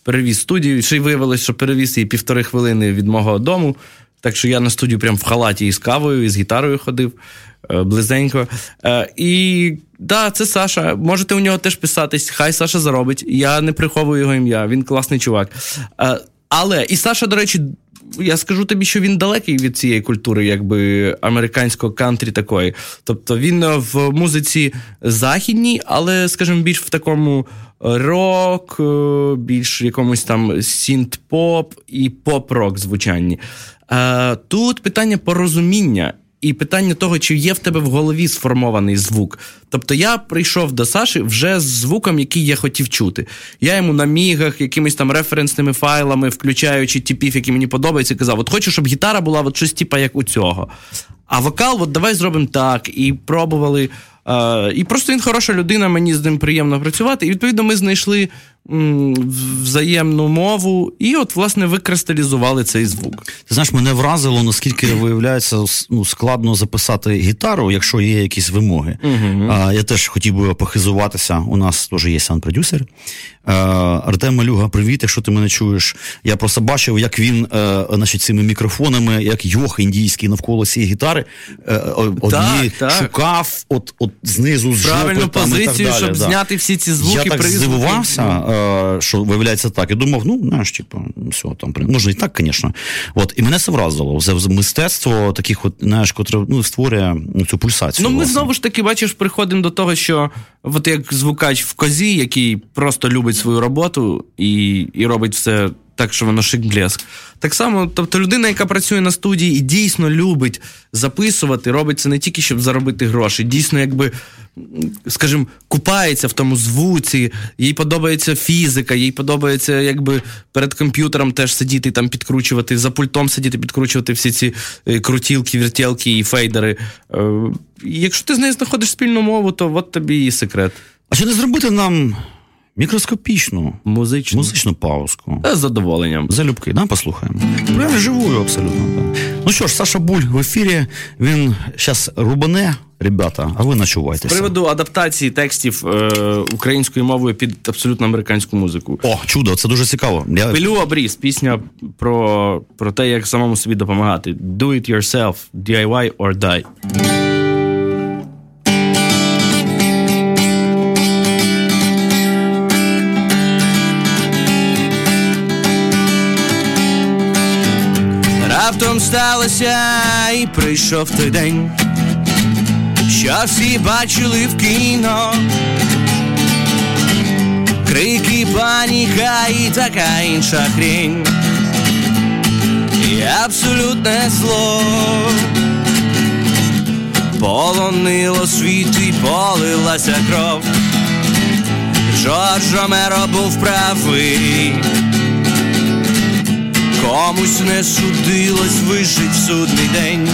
перевіз студію. Ще й виявилось, що перевіз її півтори хвилини від мого дому. Так що я на студію прям в халаті із кавою, і з гітарою ходив е, близенько. Е, І да, це Саша. Можете у нього теж писатись. Хай Саша заробить. Я не приховую його ім'я, він класний чувак. Е, Але і Саша, до речі, я скажу тобі, що він далекий від цієї культури, якби американського кантрі такої. Тобто він в музиці західній, але, скажімо, більш в такому рок, більш якомусь там сінт-поп і поп-рок звучанні. Е, Тут питання порозуміння. і питання того, чи є в тебе в голові сформований звук. Тобто я прийшов до Саші вже з звуком, який я хотів чути. Я йому на мігах, якимись там референсними файлами, включаючи типів, які мені подобаються, казав: от хочу, щоб гітара була от щось типа як у цього. А вокал, от давай зробимо так. І пробували. Е, і просто він хороша людина, мені з ним приємно працювати. І відповідно ми знайшли взаємну мову, і от, власне, викристалізували цей звук. Ти знаєш, мене вразило, наскільки виявляється ну, складно записати гітару, якщо є якісь вимоги. Угу. А, Я теж хотів би похизуватися. У нас теж є саунд-продюсер. Артем Малюга, привіт, якщо ти мене чуєш. Я просто бачив, як він е, значить, цими мікрофонами, як йох індійський навколо цієї гітари, е, одні так, так. шукав от, от знизу з правильну жопи, там, позицію, і так далі, щоб да. зняти всі ці звуки. Я так здивувався, е, що виявляється так. Я думав, ну знаєш, типу, все там можна і так, звісно. От і мене це вразило. Це мистецтво таких, от знаєш, котре ну, створює цю пульсацію. Ну, ми власне. знову ж таки, бачиш, приходимо до того, що от як звукач в козі, який просто любить свою роботу і, і робить все. Так, що воно шик-блеск. Так само, тобто людина, яка працює на студії і дійсно любить записувати, робить це не тільки, щоб заробити гроші, дійсно, якби, скажімо, купається в тому звуці, їй подобається фізика, їй подобається якби перед комп'ютером теж сидіти, там підкручувати, за пультом сидіти, підкручувати всі ці е, крутілки, вертілки і фейдери. Е, Якщо ти з нею знаходиш спільну мову, то от тобі і секрет. А чи не зробити нам мікроскопічну Музичну. музичну паузку? З задоволенням. Залюбки, да, послухаємо. Прямо живую абсолютно. Да. Ну що ж, Саша Буль в ефірі. Він зараз рубане, ребята, а ви З начувайтеся. приводу адаптації текстів е, українською мовою під абсолютно американську музику. О, чудо, це дуже цікаво. Я... Пилю обріз, пісня про, про те, як самому собі допомагати. Do it yourself, DIY or die. Раптом сталося і прийшов той день, що всі бачили в кіно. Крики, паніка і така інша хрінь. І абсолютне зло полонило світ і полилася кров. Жорж Ромеро був правий. Комусь не судилось вижить в судний день.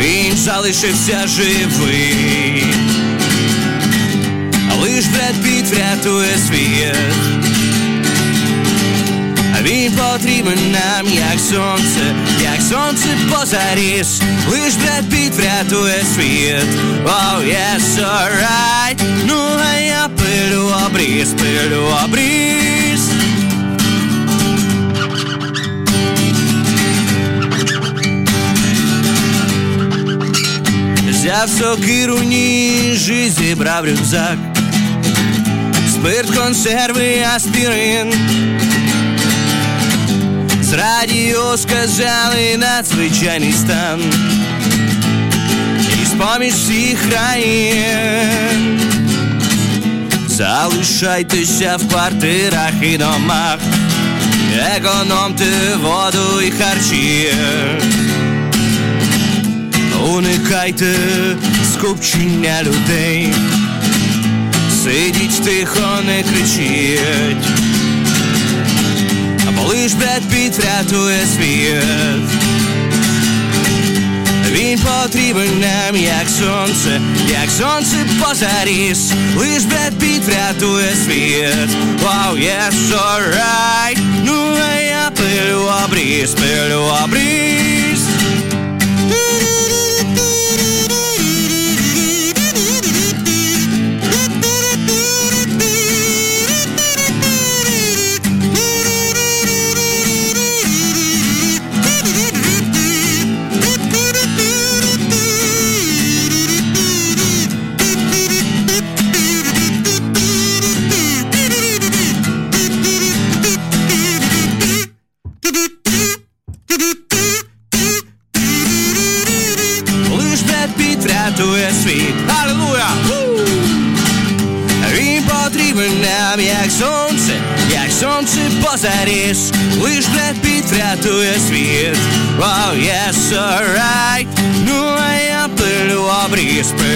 Він залишився живий. Лиш Бред Піт врятує світ. Він потрібен нам, як сонце, як сонце позаріс. Лиш Бред Піт врятує світ. Oh, yes, alright. Ну, а я пилю обріз, пилю обріз. Взяв сокиру ніж і зібрав рюкзак. Спирт, консерви, аспірин З радіо сказали надзвичайний стан. І з-поміж всіх країн Залишайтеся в квартирах і домах. Економте воду і харчі Уникайте скупчення людей, сидіть тихо, не кричіть, або лиш Бред Піт врятує світ. Він потрібен нам, як сонце, як сонце позаріс, лиш Бред Піт врятує світ. Oh, yes, alright, ну а я пилю обріз, пилю обріз.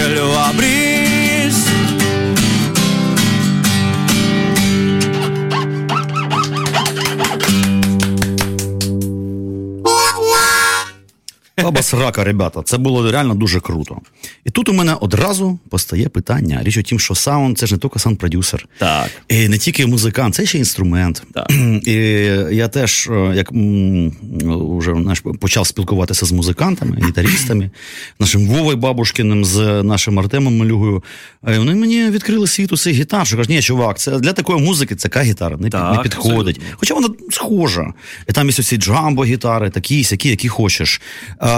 Обріз, пилю Баба срака, ребята, це було реально дуже круто. І тут у мене одразу постає питання. Річ у тім, що саунд це ж не тільки саунд-продюсер. Так. І не тільки музикант, це ще інструмент. Так. І я теж, е, як вже знаєш, почав спілкуватися з музикантами, гітарістами, нашим Вовою Бабушкіним, з нашим Артемом Малюгою. Е, Вони мені відкрили світ усіх гітар, що кажуть, ні, чувак, це для такої музики це така гітара, не, Так, не підходить. абсолютно. Хоча вона схожа. І там є ці джамбо-гітари, такі, сякі, які хочеш.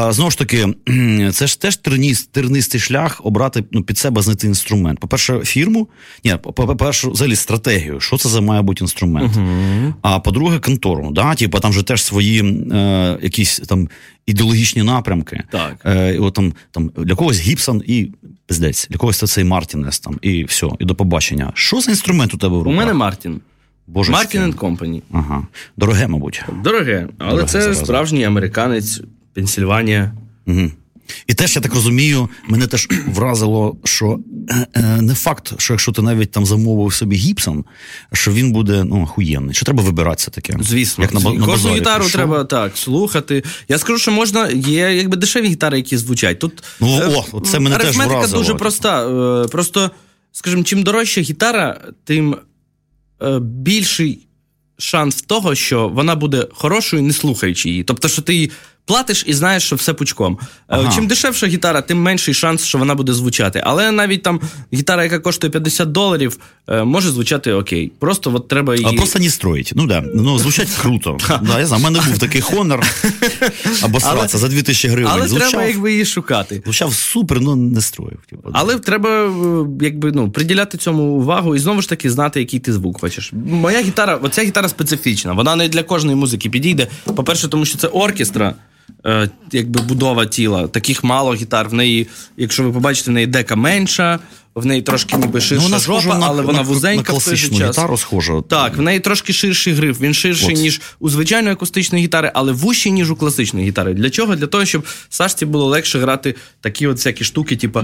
А, знову ж таки, це ж теж терніс, тернистий шлях обрати ну, під себе знайти інструмент. По-перше, фірму, ні, по- по-перше, взагалі стратегію, що це за має бути інструмент. А по-друге, контору. Да? Типу, там же теж свої е, якісь там ідеологічні напрямки. Так. Е, от там, там, для когось Гібсон і пиздець, для когось це цей Мартінес там, і все, і до побачення. Що за інструмент у тебе в У мене Мартін. Боже, Мартін. Company. Ага. Дороге, мабуть. Дороге, але Дороге це зараза. справжній американець, Пенсільванія. Угу. І теж я так розумію, мене теж вразило, що е, е, не факт, що якщо ти навіть там замовив собі гіпсон, що він буде ну, охуєнний. Що треба вибиратися таке? Звісно, Як на, на кожну гітару прийшов. треба так слухати. Я скажу, що можна, є якби дешеві гітари, які звучать. Тут Ну, е, о, це мене теж арифметика дуже проста. Е, Просто, скажімо, чим дорожча гітара, тим е, більший шанс того, що вона буде хорошою, не слухаючи її. Тобто, що ти її платиш і знаєш, що все пучком. Е, Ага. Чим дешевша гітара, тим менший шанс, що вона буде звучати. Але навіть там гітара, яка коштує 50 доларів, е, може звучати окей. Просто от треба її. А просто не строїть. Ну да. Ну, звучать круто. да, я знаю, у мене був такий хонор. Або сраться за 2000 гривень. Але звучав, треба якби її шукати. звучав супер, ну не строїв. Типу. Але треба е, якби, ну, приділяти цьому увагу і знову ж таки знати, який ти звук хочеш. Моя гітара, оця гітара специфічна. Вона не для кожної музики підійде. По-перше, тому що це оркестра, якби будова тіла. Таких мало гітар. В неї, якщо ви побачите, в неї дека менша, в неї трошки ніби ширша Ну, жопа, на, але вона на, вузенька на в той же час. гітару схожа. Так, в неї трошки ширший гриф. Він ширший, От. ніж у звичайної акустичної гітари, але вущий, ніж у класичної гітари. Для чого? Для того, щоб Сашці було легше грати такі от всякі штуки, типа.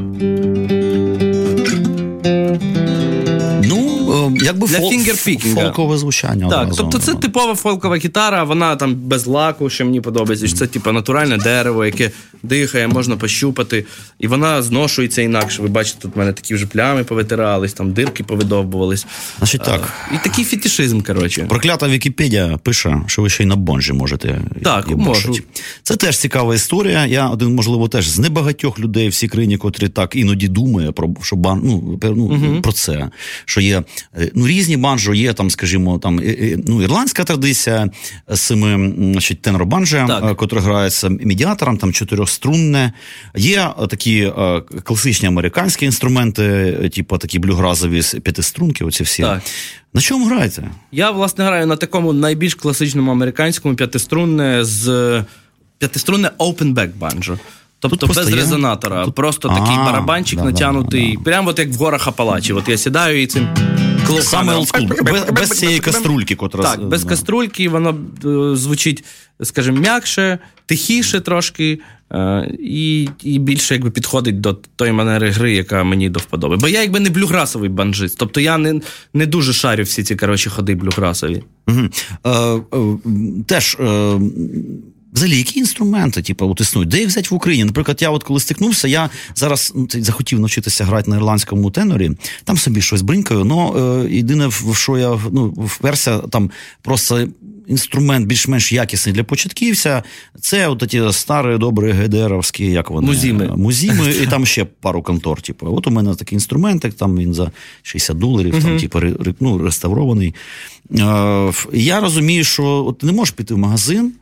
Якби Для фол- fingerpicking а. фолкове звучання. Так, тобто це типова фолкова гітара, вона там без лаку, що мені подобається. Це типу натуральне дерево, яке дихає, можна пощупати. І вона зношується інакше. Ви бачите, тут в мене такі вже плями повитирались, там дирки повидовбувались. Значить так. І такий фетишизм, коротше. Проклята Вікіпедія пише, що ви ще й на банджо можете. Так, можу. Це теж цікава історія. Я один, можливо, теж з небагатьох людей в цій країні, котрі так іноді думає про що бан, ну, ну, про це. Що є е, ну, різні банджо, є там, скажімо, там ну, ірландська традиція з цими м, значить, теноробанджі, Так. е, котре грається медіатором, там чотирьохструнне. Є е, такі е, класичні американські інструменти, типу такі блюгразові з п'ятиструнки, оці всі. Так. На чому граєте? Я, власне, граю на такому найбільш класичному американському п'ятиструнне з п'ятиструнне open back банджо. Тобто Тут без резонатора, тут- просто такий А, барабанчик да, да, натягнутий, да, прямо от як в горах Апалачі. От я сідаю і цим. Саме олдскул, без, без цієї каструльки, котра Так, без да. каструльки воно е, звучить, скажімо, м'якше, тихіше трошки, е, і, і більше якби підходить до тої манери гри, яка мені до вподоби. Бо я якби не блюграсовий банджист, тобто я не, не дуже шарю всі ці коротше, ходи блюграсові. Мгм. Е, е, теж. Е, Взагалі, які інструменти, типу, от існують? Де їх взяти в Україні? Наприклад, я от коли стикнувся, я зараз ну, захотів навчитися грати на ірландському тенорі, там собі щось бринкаю, але е, єдине, в що я ну, вперся, там просто інструмент більш-менш якісний для початківця, це от ті старі, добрі ГДРовські, як вони? Музіми. Е, Музіми, і там ще пару контор. Типу. От у мене такий інструментик, там він за 60 доларів, там, типу, ну, реставрований. Е, я розумію, що от ти не можеш піти в магазин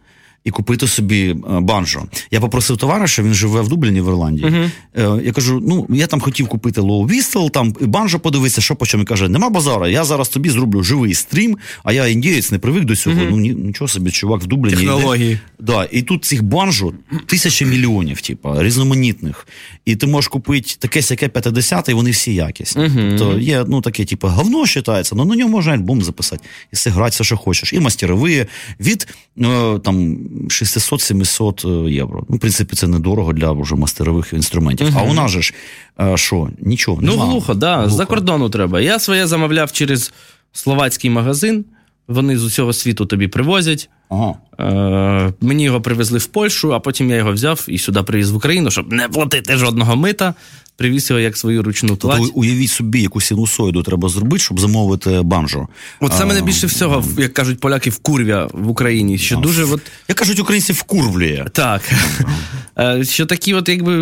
і купити собі е, банджо. Я попросив товариша, він живе в Дубліні в Ірландії. Uh-huh. Я кажу: ну я там хотів купити Low Whistle, там і банджо подивитися, що по чому. Він каже, нема базара, я зараз тобі зроблю живий стрім, а я індієць не привик до цього. Uh-huh. Ну ні, нічого собі, чувак в Дубліні. Технології. Йде. Да, І тут цих банджо тисячі мільйонів, типу, різноманітних. І ти можеш купити таке сяке 50 і вони всі якісні. Uh-huh. Тобто є ну, таке, типу, говно вважається, але на ньому можна альбом записати і зіграти все, що хочеш. І мастерові від е, там 600-700 євро. Ну, в принципі, це недорого для вже мастерових інструментів. Uh-huh. А у нас же ж що, нічого Ну, глухо, да, глухо. за кордону треба. Я своє замовляв через словацький магазин. Вони з усього світу тобі привозять. Ага. Е, Мені його привезли в Польщу, а потім я його взяв і сюди привіз в Україну, щоб не платити жодного мита. Привіз його як свою ручну Тобто, тладь. уявіть собі, яку синусоїду треба зробити, щоб замовити банджо. От це А, мене більше всього, як кажуть поляки, вкурвя в Україні. Що дуже от Як кажуть, українці вкурвлює. Так. Е, Що такі от якби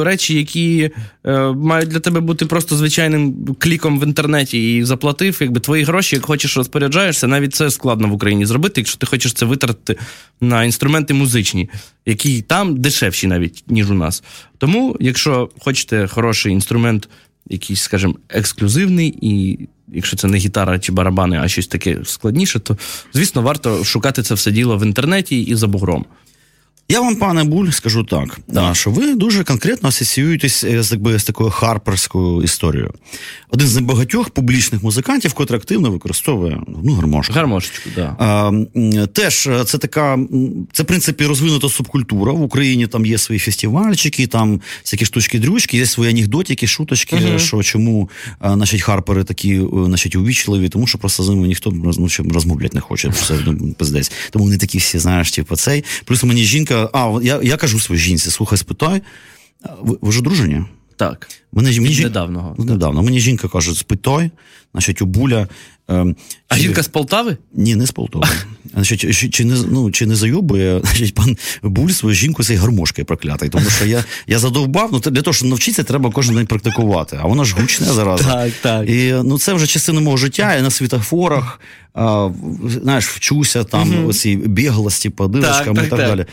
е, речі, які е, мають для тебе бути просто звичайним кліком в інтернеті і заплатив, якби твої гроші, як хочеш розпоряджаєшся, навіть це складно в Україні зробити, якщо ти хочеш це витратити на інструменти музичні, які там дешевші навіть, ніж у нас. Тому, якщо хочете хороший інструмент, якийсь, скажімо, ексклюзивний, і якщо це не гітара чи барабани, а щось таке складніше, то звісно варто шукати це все діло в інтернеті і за бугром. Я вам, пане Буль, скажу так, да. що ви дуже конкретно асоціюєтесь з, якби, з такою харперською історією. Один з небагатьох публічних музикантів, котрий активно використовує ну, гармошку. Гармошечку. Да. А, теж це така, це в принципі розвинута субкультура. В Україні там є свої фестивальчики, там всякі штучки-дрючки, є свої анекдотики, шуточки, uh-huh. що чому значить, харпери такі значить, увічливі, тому що просто з ними ніхто ну, розмовляти не хоче. Це ну, пиздець. Тому вони такі всі, знаєш, типу, цей. Плюс мені жінка. А, я я кажу своїй жінці, слухай, спитай, ви, ви ж одружені? Так. Мене, мені жін... недавнього. Недавно. Мені жінка каже, спитай, значить, у Буля. Е, а чи... жінка з Полтави? Ні, не з Полтави. Значить, чи, чи, не, ну, чи не зайобує значить, пан Буль свою жінку цією гармошкою проклятий. Тому що я я задовбав, ну для того, щоб навчитися, треба кожен день практикувати. А воно ж гучне зараз. Так, так. І ну, це вже частина мого життя, я на світофорах. А, знаєш, вчуся там uh-huh. оці біглості по дирочкам так, і так, так далі.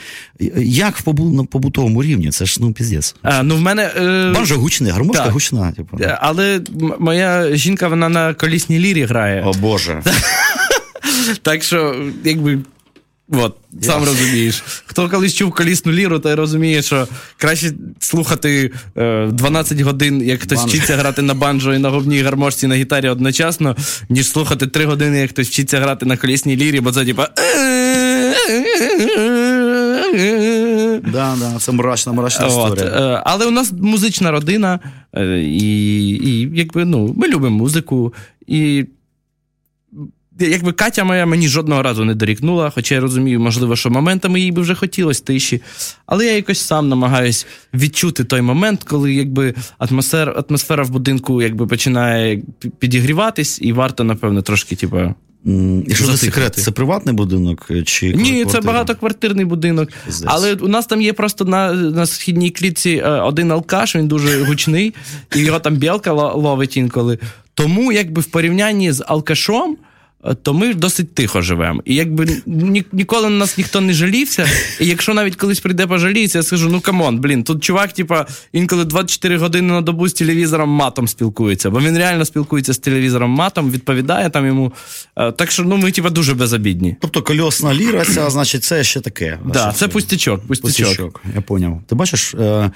Як в побу, на побутовому рівні? Це ж ну піздець. А, ну, в мене, е... Банжо гучний, гармошка так. гучна. Типу. Але моя жінка вона на колісній лірі грає. О Боже. так що, якби. От, сам розумієш. Хто колись чув колісну ліру, той розуміє, що краще слухати е, 12 годин, як хтось вчиться грати на банджо і на говній гармошці на гітарі одночасно, ніж слухати 3 години, як хтось вчиться грати на колісній лірі, бо це типа. Да, да, це мрачна, мрачна історія. Але у нас музична родина, і, і якби, ну, ми любимо музику. І якби Катя моя мені жодного разу не дорікнула, хоча я розумію, можливо, що моментами їй би вже хотілося тиші. Але я якось сам намагаюсь відчути той момент, коли якби атмосфера, атмосфера в будинку якби починає підігріватись, і варто, напевно, трошки, типу. Якщо за секрет, це приватний будинок? чи Ні, це багатоквартирний будинок. Здесь. Але у нас там є просто на на східній клітці один алкаш, він дуже гучний, і його там білка ловить інколи. Тому, якби в порівнянні з алкашом. То ми досить тихо живемо. І якби ні, ніколи на нас ніхто не жалівся. І якщо навіть колись прийде пожаліється, я скажу: ну come on, блін, тут чувак, типа, інколи 24 години на добу з телевізором матом спілкується, бо він реально спілкується з телевізором матом, відповідає там йому. Так що ну ми, типа, дуже безобідні. Тобто колісна ліра, ця, значить, це ще таке. Так, да, це пустячок, пустячок. пустячок. Я поняв. Ти бачиш. Е-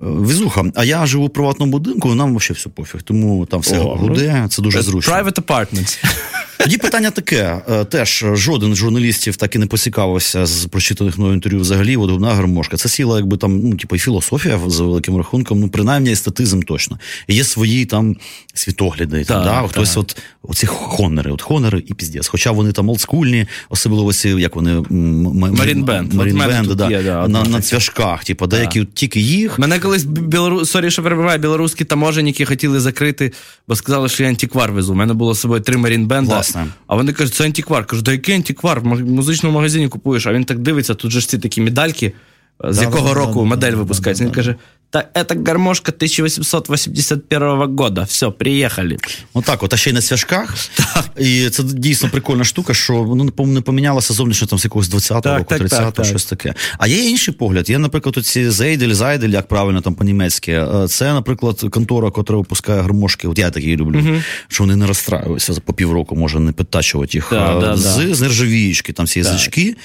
Візуха, а я живу в приватному будинку, нам взагалі все пофіг. Тому там все гуде, це дуже зручно. Private apartments. Тоді питання таке: теж жоден з журналістів так і не поцікавився з прочитаних мною інтерв'ю взагалі, от губна гармошка. Це сіла, якби там, ну, типу, і філософія за великим рахунком, ну, принаймні естетизм точно. Є свої там світогляди. Так, да? так. Хтось, от оці хонери, от хонери і піздець. Хоча вони там олдскульні, особливо ці, як вони Марінбенд. Марінбенд, да, да, на, на цвяшках, типу, деякі от тільки їх. Мене колись білору... Сорі, що перебиваю, білоруські таможенники хотіли закрити, бо сказали, що я антиквар везу. У мене було з собою три Marine Band'а. Власне. А вони кажуть, це антиквар. Кажу, да який антиквар? В музичному магазині купуєш. А він так дивиться, тут же ж ці такі медальки, з якого да, року да, модель да, випускається. Да, він каже: это гармошка 1881 года. Все, приїхали. Отак, от, а ще й на свяжках. І це дійсно прикольна штука, що воно не помінялося зовнішньо там з якогось 20-го Так, року, так, 30-го, так, щось таке. А є інший погляд. Є, наприклад, оці Зейдель, Зайдель, як правильно там по-німецьки. Е, Це, наприклад, контора, котра випускає гармошки. От я такі люблю, що вони не розстраюються за по півроку, може не підтачувати їх Да, е, да, з, да. з нержавіючки, там всі язички.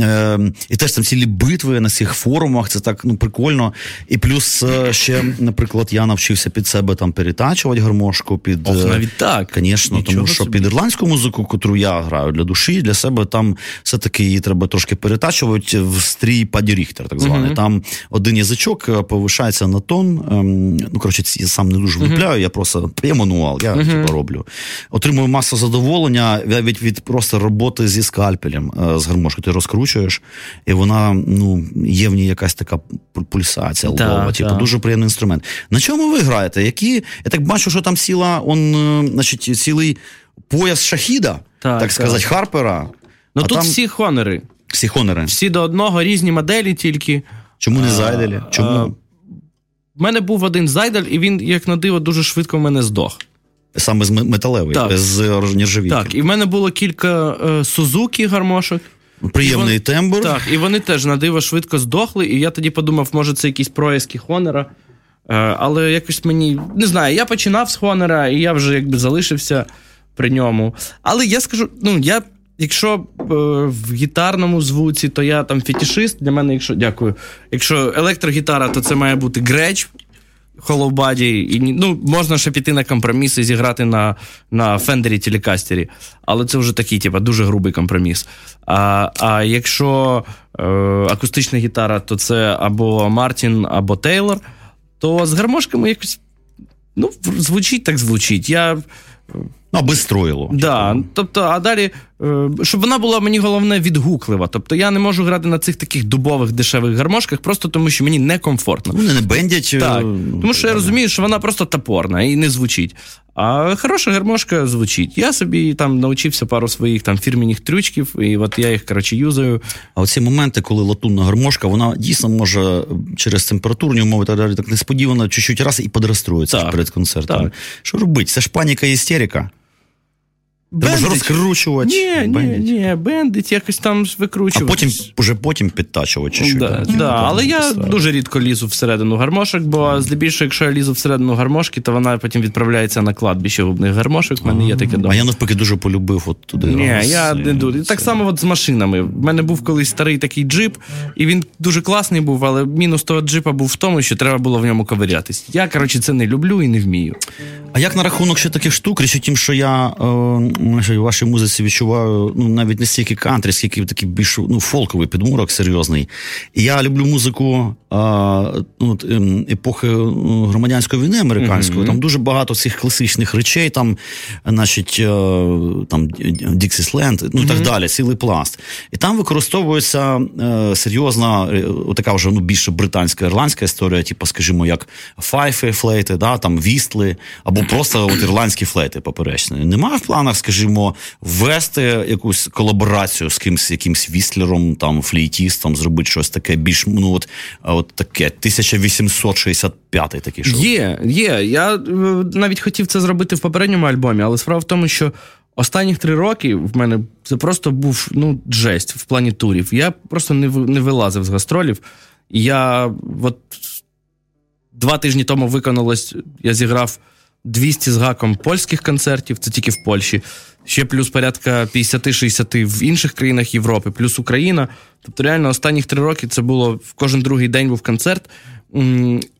Е, і теж там цілі битви на цих форумах, це так ну, прикольно. І плюс е, ще, наприклад, я навчився під себе там перетачувати гармошку, під Ох, е, навіть так. Звісно, тому що собі. під ірландську музику, котру я граю для душі, для себе там все-таки її треба трошки перетачувати в стрій Paddy Richter, так званий. Там один язичок е, повишається на тон. ем, Ну, коротше, я сам не дуже влюбляю, я просто є мануал, я типу, роблю. Отримую масу задоволення від, від просто роботи зі скальпелем з гармошкою. Ти розкручуєш, і вона ну, є в ній якась така пу- пульсація Да, лдова. Типу, да. дуже приємний інструмент. На чому ви граєте? Які? Я так бачу, що там ціла, он, е, значить, цілий пояс шахіда, так, Так, так. сказати, Харпера. Ну тут там всі хонори. всі хонори. Всі до одного, різні моделі тільки. Чому не зайделі? Чому? а, В мене був один зайдель, і він, як на диво, дуже швидко в мене здох. Саме з м- металевий, Так. з нержавійки. Так, і в мене було кілька е, Сузуки гармошок. Приємний і тембр. Так, і вони теж на диво швидко здохли, і я тоді подумав, може, це якісь проїзки Хонора. Е, але якось мені не знаю, я починав з Хонора, і я вже якби залишився при ньому. Але я скажу, ну я. Якщо е, в гітарному звуці, то я там фетішист. Для мене, якщо дякую. Якщо електрогітара, то це має бути греч, Body, і ну, можна ще піти на компроміс і зіграти на, на Фендері Телекастері, але це вже такий, типу, дуже грубий компроміс. А, а якщо е, акустична гітара, то це або Мартін, або Тейлор, то з гармошками якось ну, звучить так звучить. Я аби строїло. Да, тобто, а далі, е, щоб вона була мені головне відгуклива. Тобто я не можу грати на цих таких дубових дешевих гармошках, просто тому що мені некомфортно. Вони не бендять. е, Так, ну, тому що я розумію, що вона просто топорна і не звучить. А хороша гармошка звучить. Я собі там навчився пару своїх там фірмінних трючків, і от я їх, коротше, юзаю. А оці моменти, коли латунна гармошка, вона дійсно може через температурні умови і так далі, так несподівано чуть-чуть раз і подраструється перед концертом. так. Що робити? Це ж паніка і істерика. Треба ж розкручувати. Ні, ні, бендить. ні, бендить, якось там ж А потім вже потім підтачувати чи що. Да, але я Поставити. дуже рідко лізу всередину гармошок, бо здебільшого, якщо я лізу всередину гармошки, то вона потім відправляється на кладбище губних гармошок. В мене є таке А я навпаки дуже полюбив от туди. Ні, раз, я і не дуже. Так само от з машинами. В мене був колись старий такий джип, і він дуже класний був, але мінус того джипа був в тому, що треба було в ньому ковирятись. Я, коротше, це не люблю і не вмію. А як на рахунок ще таких штук, річ у тім, що я е, що в вашій музиці відчуваю ну, навіть не стільки кантрі, скільки такий більш ну, фолковий підмурок серйозний. І я люблю музику ну, ем, епохи ну, громадянської війни американської. Там дуже багато цих класичних речей, там, значить, е, там Діксісленд, ну і так далі, цілий пласт. І там використовується е, серйозна, е, така вже ну, більше британська ірландська історія, типу, скажімо, як файфи, флейти, да, там вістли, або просто от ірландські флейти поперечні. Немає в планах, скажімо, ввести якусь колаборацію з кимсь, якимсь вістлером, там, флейтістом, зробити щось таке більш, ну, от, от таке, 1865 такий шоу. Є, є. Я е, навіть хотів це зробити в попередньому альбомі, але справа в тому, що останніх три роки в мене це просто був ну, жесть в плані турів. Я просто не, не вилазив з гастролів. Я от два тижні тому виконалось, я зіграв 200 з гаком польських концертів, це тільки в Польщі. Ще плюс порядка 50-60 в інших країнах Європи, плюс Україна. Тобто, реально, останніх три роки це було в кожен другий день був концерт.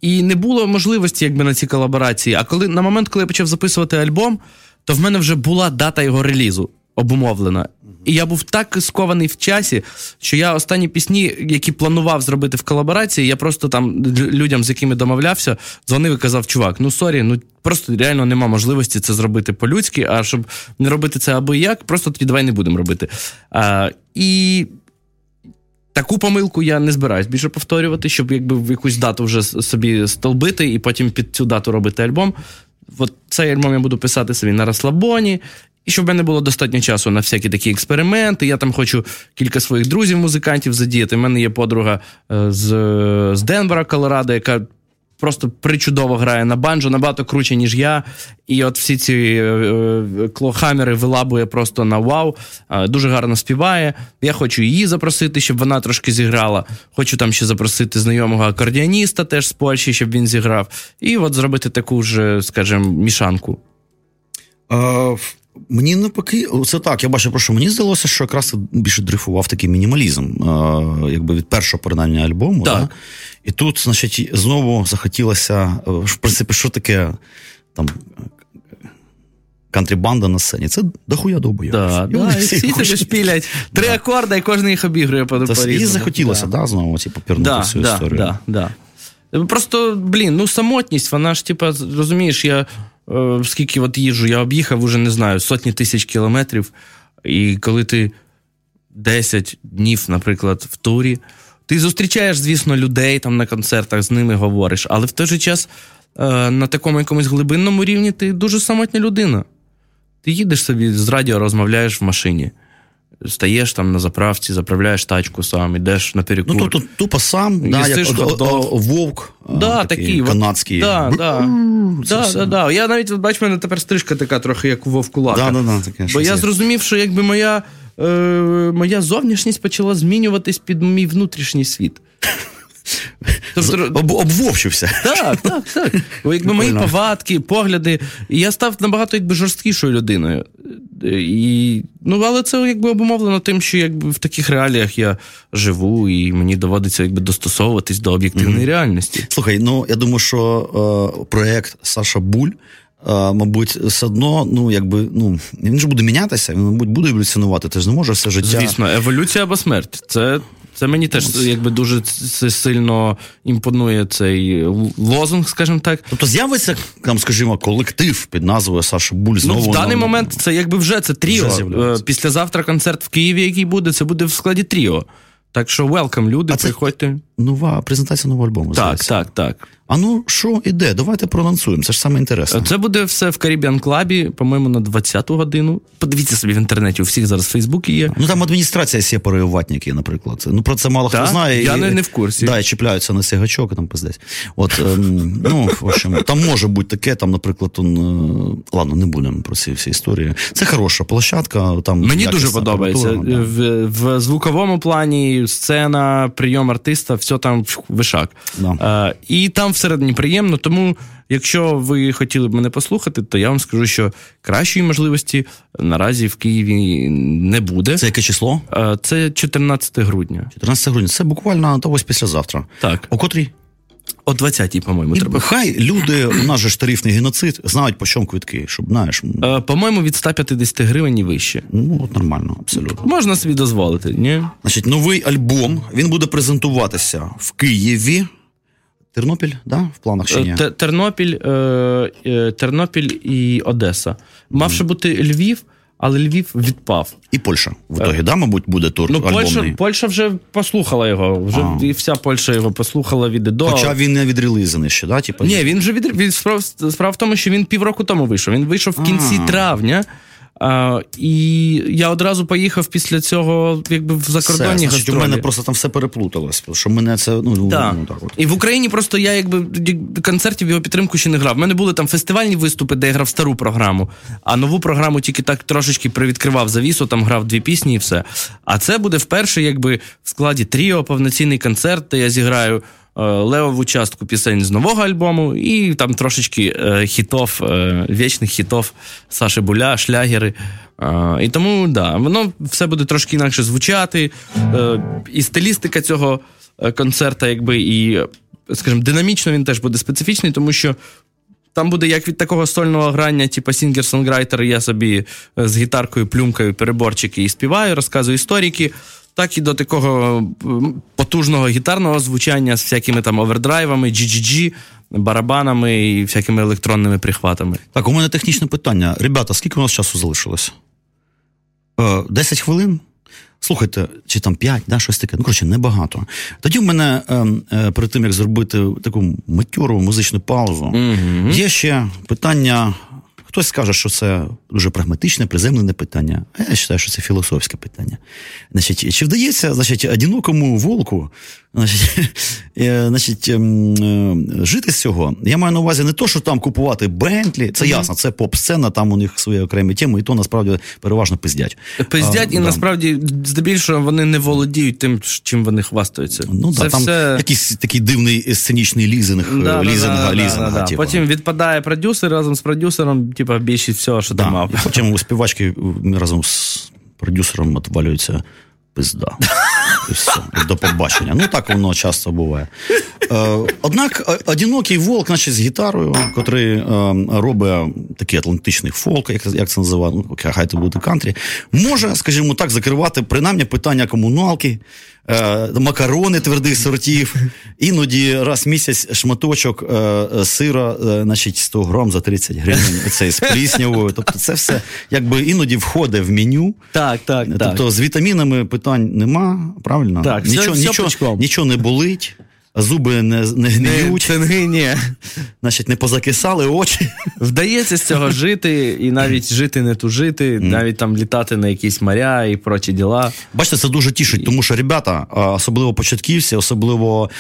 І не було можливості якби на ці колаборації. А коли на момент, коли я почав записувати альбом, то в мене вже була дата його релізу обумовлена. І я був так скований в часі, що я останні пісні, які планував зробити в колаборації, я просто там людям, з якими домовлявся, дзвонив і казав: чувак, ну sorry, ну просто реально нема можливості це зробити по-людськи, а щоб не робити це аби як, просто тоді давай не будемо робити. А, і Таку помилку я не збираюсь більше повторювати, щоб якби в якусь дату вже собі столбити і потім під цю дату робити альбом. От цей альбом я буду писати собі на розслабоні. І щоб в мене було достатньо часу на всякі такі експерименти. Я там хочу кілька своїх друзів-музикантів задіяти. У мене є подруга е, з, з Денвера, Колорадо, яка просто причудово грає на банджо, набагато круче, ніж я. І от всі ці е, е, клохамери вилабує просто на вау. Е, дуже гарно співає. Я хочу її запросити, щоб вона трошки зіграла. Хочу там ще запросити знайомого акордіоніста теж з Польщі, щоб він зіграв. І от зробити таку ж, скажімо, мішанку. Е, Мені навпаки, це так, я бачу, про що мені здалося, що якраз більше дрифував такий мінімалізм, е, якби від першого поринання альбому. Так. Да? І тут, значить, знову захотілося, е, в принципі, що таке там. Кантрі-банда на сцені. Це дохуя довбоя. Да, да, і всі собі шпілять. Три акорди, і кожен їх обігрує по по І захотілося, да. да, знову ці попірнути да, цю да, історію. Да, да. Просто, блін, ну самотність, вона ж, типа, розумієш, я скільки от їжу, я об'їхав уже не знаю, сотні тисяч кілометрів. І коли ти 10 днів, наприклад, в турі, ти зустрічаєш, звісно, людей там на концертах, з ними говориш, але в той же час е, на такому якомусь глибинному рівні ти дуже самотня людина. Ти їдеш собі з радіо, розмовляєш в машині. Стаєш там на заправці, заправляєш тачку сам, ідеш на перекур. Ну, тобто тупо сам, да, як вовк Да, а, такий канадський. Да, да. Да, да, да. Я навіть, бач, в мене тепер стрижка така трохи, як у вовкулака. Да, да, да, таке Бо я зрозумів, що якби моя, е, моя зовнішність почала змінюватись під мій внутрішній світ. Тобто, Об, обвовчився. так, так, так. Бо якби мої повадки, погляди. І я став набагато якби жорсткішою людиною. І, ну, але це якби обумовлено тим, що якби в таких реаліях я живу, і мені доводиться якби достосовуватись до об'єктивної реальності. Слухай, ну я думаю, що е, проект Саша Буль. е, Мабуть, все одно, ну якби ну він ж буде мінятися, він, мабуть, буде еволюціонувати. Ти ж не може все життя. Звісно, еволюція або смерть. Це, це мені теж якби дуже сильно імпонує цей лозунг, скажімо так. Тобто з'явиться, там, скажімо, колектив під назвою Саша Буль Ну, знову. в даний на- момент це якби вже це тріо. Вже. Е, Післязавтра концерт в Києві, який буде, це буде в складі тріо. Так що welcome, люди, А це- приходьте. Нова презентація нового альбому. Так, здається. так, так. А ну що іде? Давайте проанонсуємо. Це ж саме інтересне. Це буде все в Caribbean Club, по-моєму, на 20-ту годину. Подивіться собі в інтернеті, у всіх зараз в Фейсбуці є. Ну там адміністрація сєпари ватники, наприклад. Ну про це мало Так? хто знає. Я і- не- не в курсі. Да, і чіпляються на цей гачок, і там пиздець. От, ем, ну, в общем, там може бути таке, там, наприклад, он, е, ладно, не будемо про ці всі історії. Це хороша площадка. Там Мені дуже подобається. да. В, в звуковому плані сцена, прийом артиста, все там вишак. Да. Е, і там всередині приємно. Тому, якщо ви хотіли б мене послухати, то я вам скажу, що кращої можливості наразі в Києві не буде. Це яке число? Е, Це 14 грудня. 14 грудня. Це буквально ось післязавтра. Так, О котрій? о 20-й, по-моєму, І треба. хай люди, у нас же ж тарифний геноцид, знають по чому квитки, щоб знаєш. Е, По-моєму, від 150 гривень і вище. Ну, от нормально, абсолютно. Можна собі дозволити, ні? Значить, новий альбом він буде презентуватися в Києві. Тернопіль, да? В планах чи ні? Тернопіль, е, е, Тернопіль і Одеса. Мав ще бути Львів, але Львів відпав. І Польща. В ітогі, да, мабуть, буде тур Ну, альбомний. Польща, Польща вже послухала його. Вже А. і вся Польща його послухала від і до. Хоча він не відрелизаний ще, да? Типа, Ні, він вже від, справа в тому, що він півроку тому вийшов. Він вийшов в кінці А. травня. А, і я одразу поїхав після цього, якби в Все, закордонні значить, у мене просто там все переплуталось. Що мене це, ну, Так. ну так от. І в Україні просто я якби концертів його підтримку ще не грав. У мене були там фестивальні виступи, де я грав стару програму, а нову програму тільки так трошечки привідкривав завісу, там грав дві пісні і все. А це буде вперше, якби в складі тріо, повноцінний концерт, де я зіграю. Е, Левову частку пісень з нового альбому, і там трошечки е, хітов, е, вічних хітов Саші Буля, шлягери. І тому, да, воно все буде трошки інакше звучати. І стилістика цього концерта, якби, і, скажімо, динамічно він теж буде специфічний, тому що. Там буде як від такого сольного грання, типу singer-songwriter, я собі з гітаркою, плюмкою, переборчики і співаю, розказую історики, так і до такого потужного гітарного звучання з всякими там овердрайвами, GGG, барабанами і всякими електронними прихватами. Так, у мене технічне питання. Ребята, скільки у нас часу залишилось? Е, 10 хвилин? Слухайте, чи там 5, да, щось таке. Ну, коротше, небагато. Тоді в мене е, е, перед тим, як зробити таку матьору музичну паузу, Угу. є ще питання. Хтось скаже, що це дуже прагматичне, приземлене питання. А я вважаю, що це філософське питання. Значить, Чи вдається значить, одинокому волку значить, е, значить, ем, е, жити з цього? Я маю на увазі не то, що там купувати Бентлі, це ясно, це поп-сцена, там у них свої окремі теми, і то насправді переважно пиздять. Пиздять, А, і да. насправді здебільшого вони не володіють тим, чим вони хвастаються. Ну це да, там все... якийсь такий дивний сценічний лізинг, Да, лізинга, лізинга. типу. Потім відпадає продюсер разом з продюсером, типа більшість всього, що там Да. мав. І потім у співачки разом з продюсером отвалюється пизда. І все, до побачення. Ну так воно часто буває. Е, однак е, одинокий волк, значить, з гітарою, котрий е, робить такий атлантичний фолк, як, це називає, ну, хай це буде кантрі, може, скажімо так, закривати принаймні питання комуналки, е, макарони твердих сортів, іноді раз в місяць шматочок е, сира, е, значить, 100 грам за 30 гривень, цей з пліснявою. Тобто це все якби іноді входить в меню. Так, так, так. Тобто з вітамінами питань нема, правильно? Так, нічого, все нічого, пучком. нічого не болить, зуби не, не не, гниють, цинги, ні. значить, не позакисали очі. Вдається з цього жити, і навіть жити не тужити, навіть там літати на якісь моря і прочі діла. Бачите, це дуже тішить, тому що ребята, особливо початківці, особливо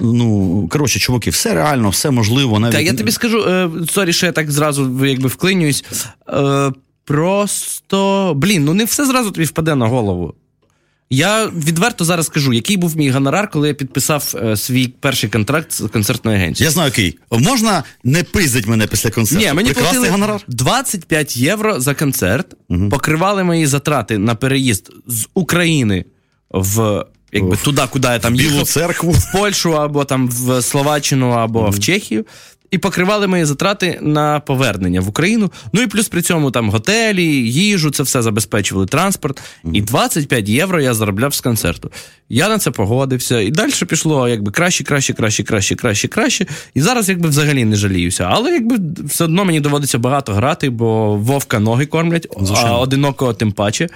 ну коротше, чуваки, все реально, все можливо. Навіть Та я тобі скажу, е, sorry, що я так зразу якби вклинююсь. Е, просто блін, ну не все зразу тобі впаде на голову. Я відверто зараз скажу, який був мій гонорар, коли я підписав е, свій перший контракт з концертною агенцією. Я знаю, який. Можна не пиздить мене після концерту. Ні, мені Прекрасний платили гонорар. 25 євро за концерт, покривали мої затрати на переїзд з України в якби туди, куди я там Білу їхав, церкву. в Польщу або там в Словаччину, або в Чехію. І покривали мої затрати на повернення в Україну. Ну і плюс при цьому там готелі, їжу, це все забезпечували транспорт. І 25 євро я заробляв з концерту. Я на це погодився, і далі пішло якби краще, краще, краще, краще, краще, краще. І зараз якби взагалі не жаліюся. Але якби все одно мені доводиться багато грати, бо вовка ноги кормлять, а одинокого тим паче.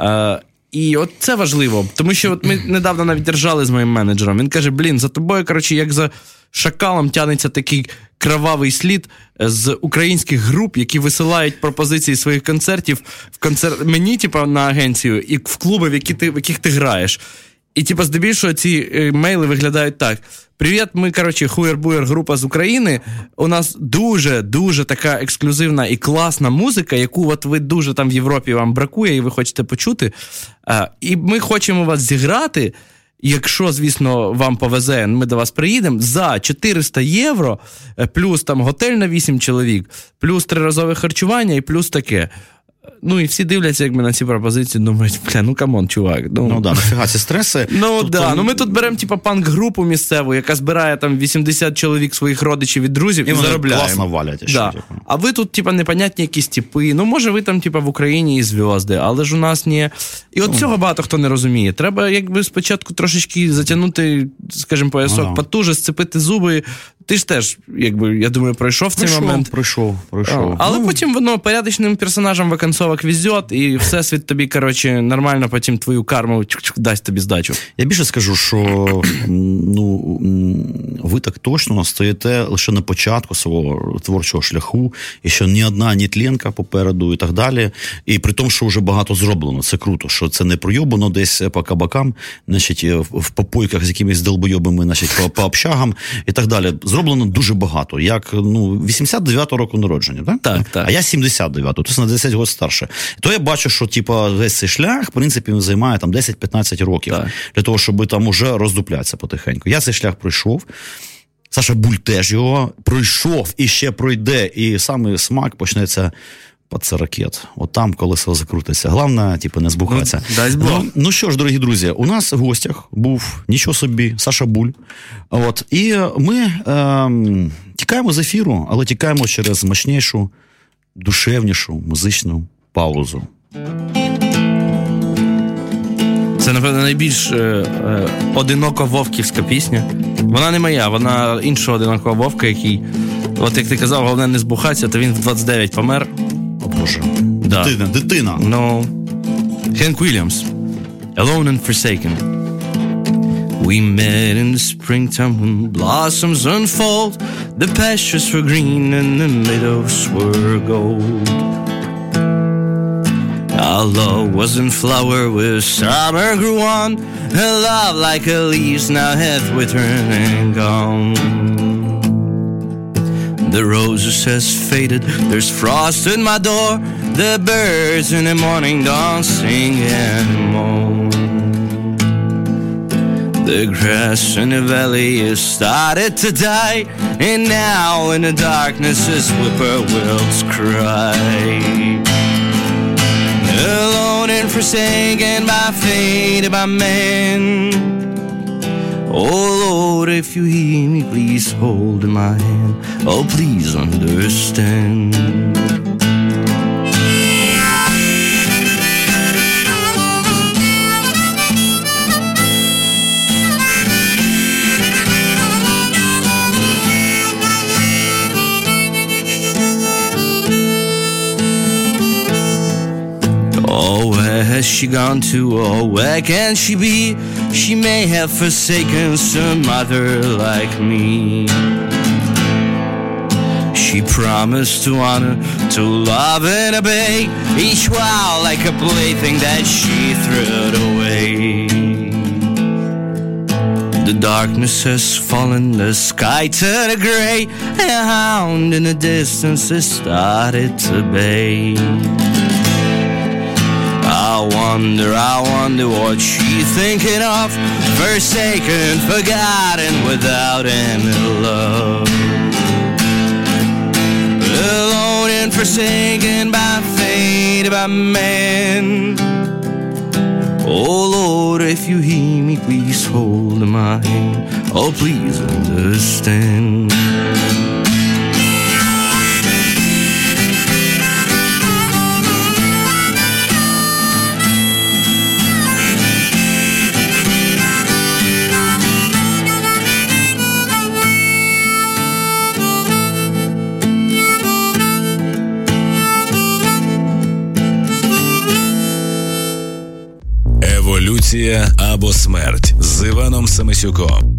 Е, і от це важливо, тому що от ми недавно навіть держали з моїм менеджером. Він каже: блін, за тобою, коротше, як за шакалом тянеться такий кровавий слід з українських груп, які висилають пропозиції своїх концертів в концерт мені, типу, на агенцію, і в клуби, в які ти в яких ти граєш. І, типу, здебільшого ці е, мейли виглядають так: Привіт, ми, коротше, хуєр-буєр група з України. У нас дуже дуже така ексклюзивна і класна музика, яку от ви дуже там в Європі вам бракує, і ви хочете почути. А, і ми хочемо вас зіграти. Якщо, звісно, вам повезе, ми до вас приїдемо за 400 євро, е, плюс там готель на 8 чоловік, плюс триразове харчування і плюс таке. Ну і всі дивляться, якби на ці пропозиції, думають, бля, ну come on, чувак. Ну да, нафіга ці стреси. Ну Тобто, да, ну ми тут беремо типа панк-групу місцеву, яка збирає там 80 чоловік своїх родичів і друзів і, І вони заробляємо. класно валять. Да. типу. А ви тут, типа, непонятні якісь типи. Ну, може, ви там, типа, в Україні і звьозди, але ж у нас ні. І Ну. от цього багато хто не розуміє. Треба, якби спочатку трошечки затягнути, скажімо, поясок Ну, да. потуже, сцепити зуби. Ти ж теж, якби, я думаю, пройшов цей Прийшов, момент. прийшов, прийшов. Але Ну, потім воно порядочним персонажам виконцовок везет, і всесвіт тобі, коротше, нормально потім твою карму чук-чук, дасть тобі здачу. Я більше скажу, що ну, ви так точно стоїте лише на початку свого творчого шляху, і що ні одна нітленка попереду і так далі. І при тому, що вже багато зроблено. Це круто, що це не пройобано десь по кабакам, значить, в, в попойках з якимись долбойобами, значить, по, по общагам і так далі. Зроблено дуже багато. Як ну, 89-го року народження, так? Так, так. А я 79-го, тобто на 10 років старше. То я бачу, що типу, весь цей шлях, в принципі, він займає там 10-15 років Так. для того, щоб там уже роздуплятися потихеньку. Я цей шлях пройшов. Саша Буль теж його пройшов і ще пройде. І саме смак почнеться під це ракет. От там колесо закрутиться. Головне, типу, не збухатися. Ну. Ну, ну що ж, дорогі друзі, у нас в гостях був нічого собі, Саша Буль. От, і ми ем, тікаємо з ефіру, але тікаємо через мощнішу, душевнішу музичну паузу. Це, напевно, найбільш е, е, одиноко вовківська пісня. Вона не моя, вона іншого одинокого вовка, який, от як ти казав, головне не збухатися, то він в 29 помер. О Боже. Да. Дитина, дитина. Ну, Хенк Вільямс. Alone and Forsaken. We met in the springtime when blossoms unfold. The pastures were green and the meadows were gold. Love was in flower with summer grew on. Her love like a leaves now hath withered and gone. The roses has faded, there's frost at my door. The birds in the morning don't sing anymore. The grass in the valley has started to die, and now in the darkness is whippoorwills cry. Forsaken by fate, by men. Oh Lord, if you hear me, please hold my hand. Oh, please understand. She gone to? Oh, where can she be? She may have forsaken some mother like me. She promised to honor, to love and obey each while like a plaything that she threw away. The darkness has fallen, the sky turned gray, and a hound in the distance has started to bay. I wonder, I wonder what she's thinking of. Forsaken, forgotten, without any love. Alone and forsaken by fate, by man. Oh Lord, if you hear me, please hold my hand. Oh, please understand. Еволюція або смерть з Іваном Самисюком.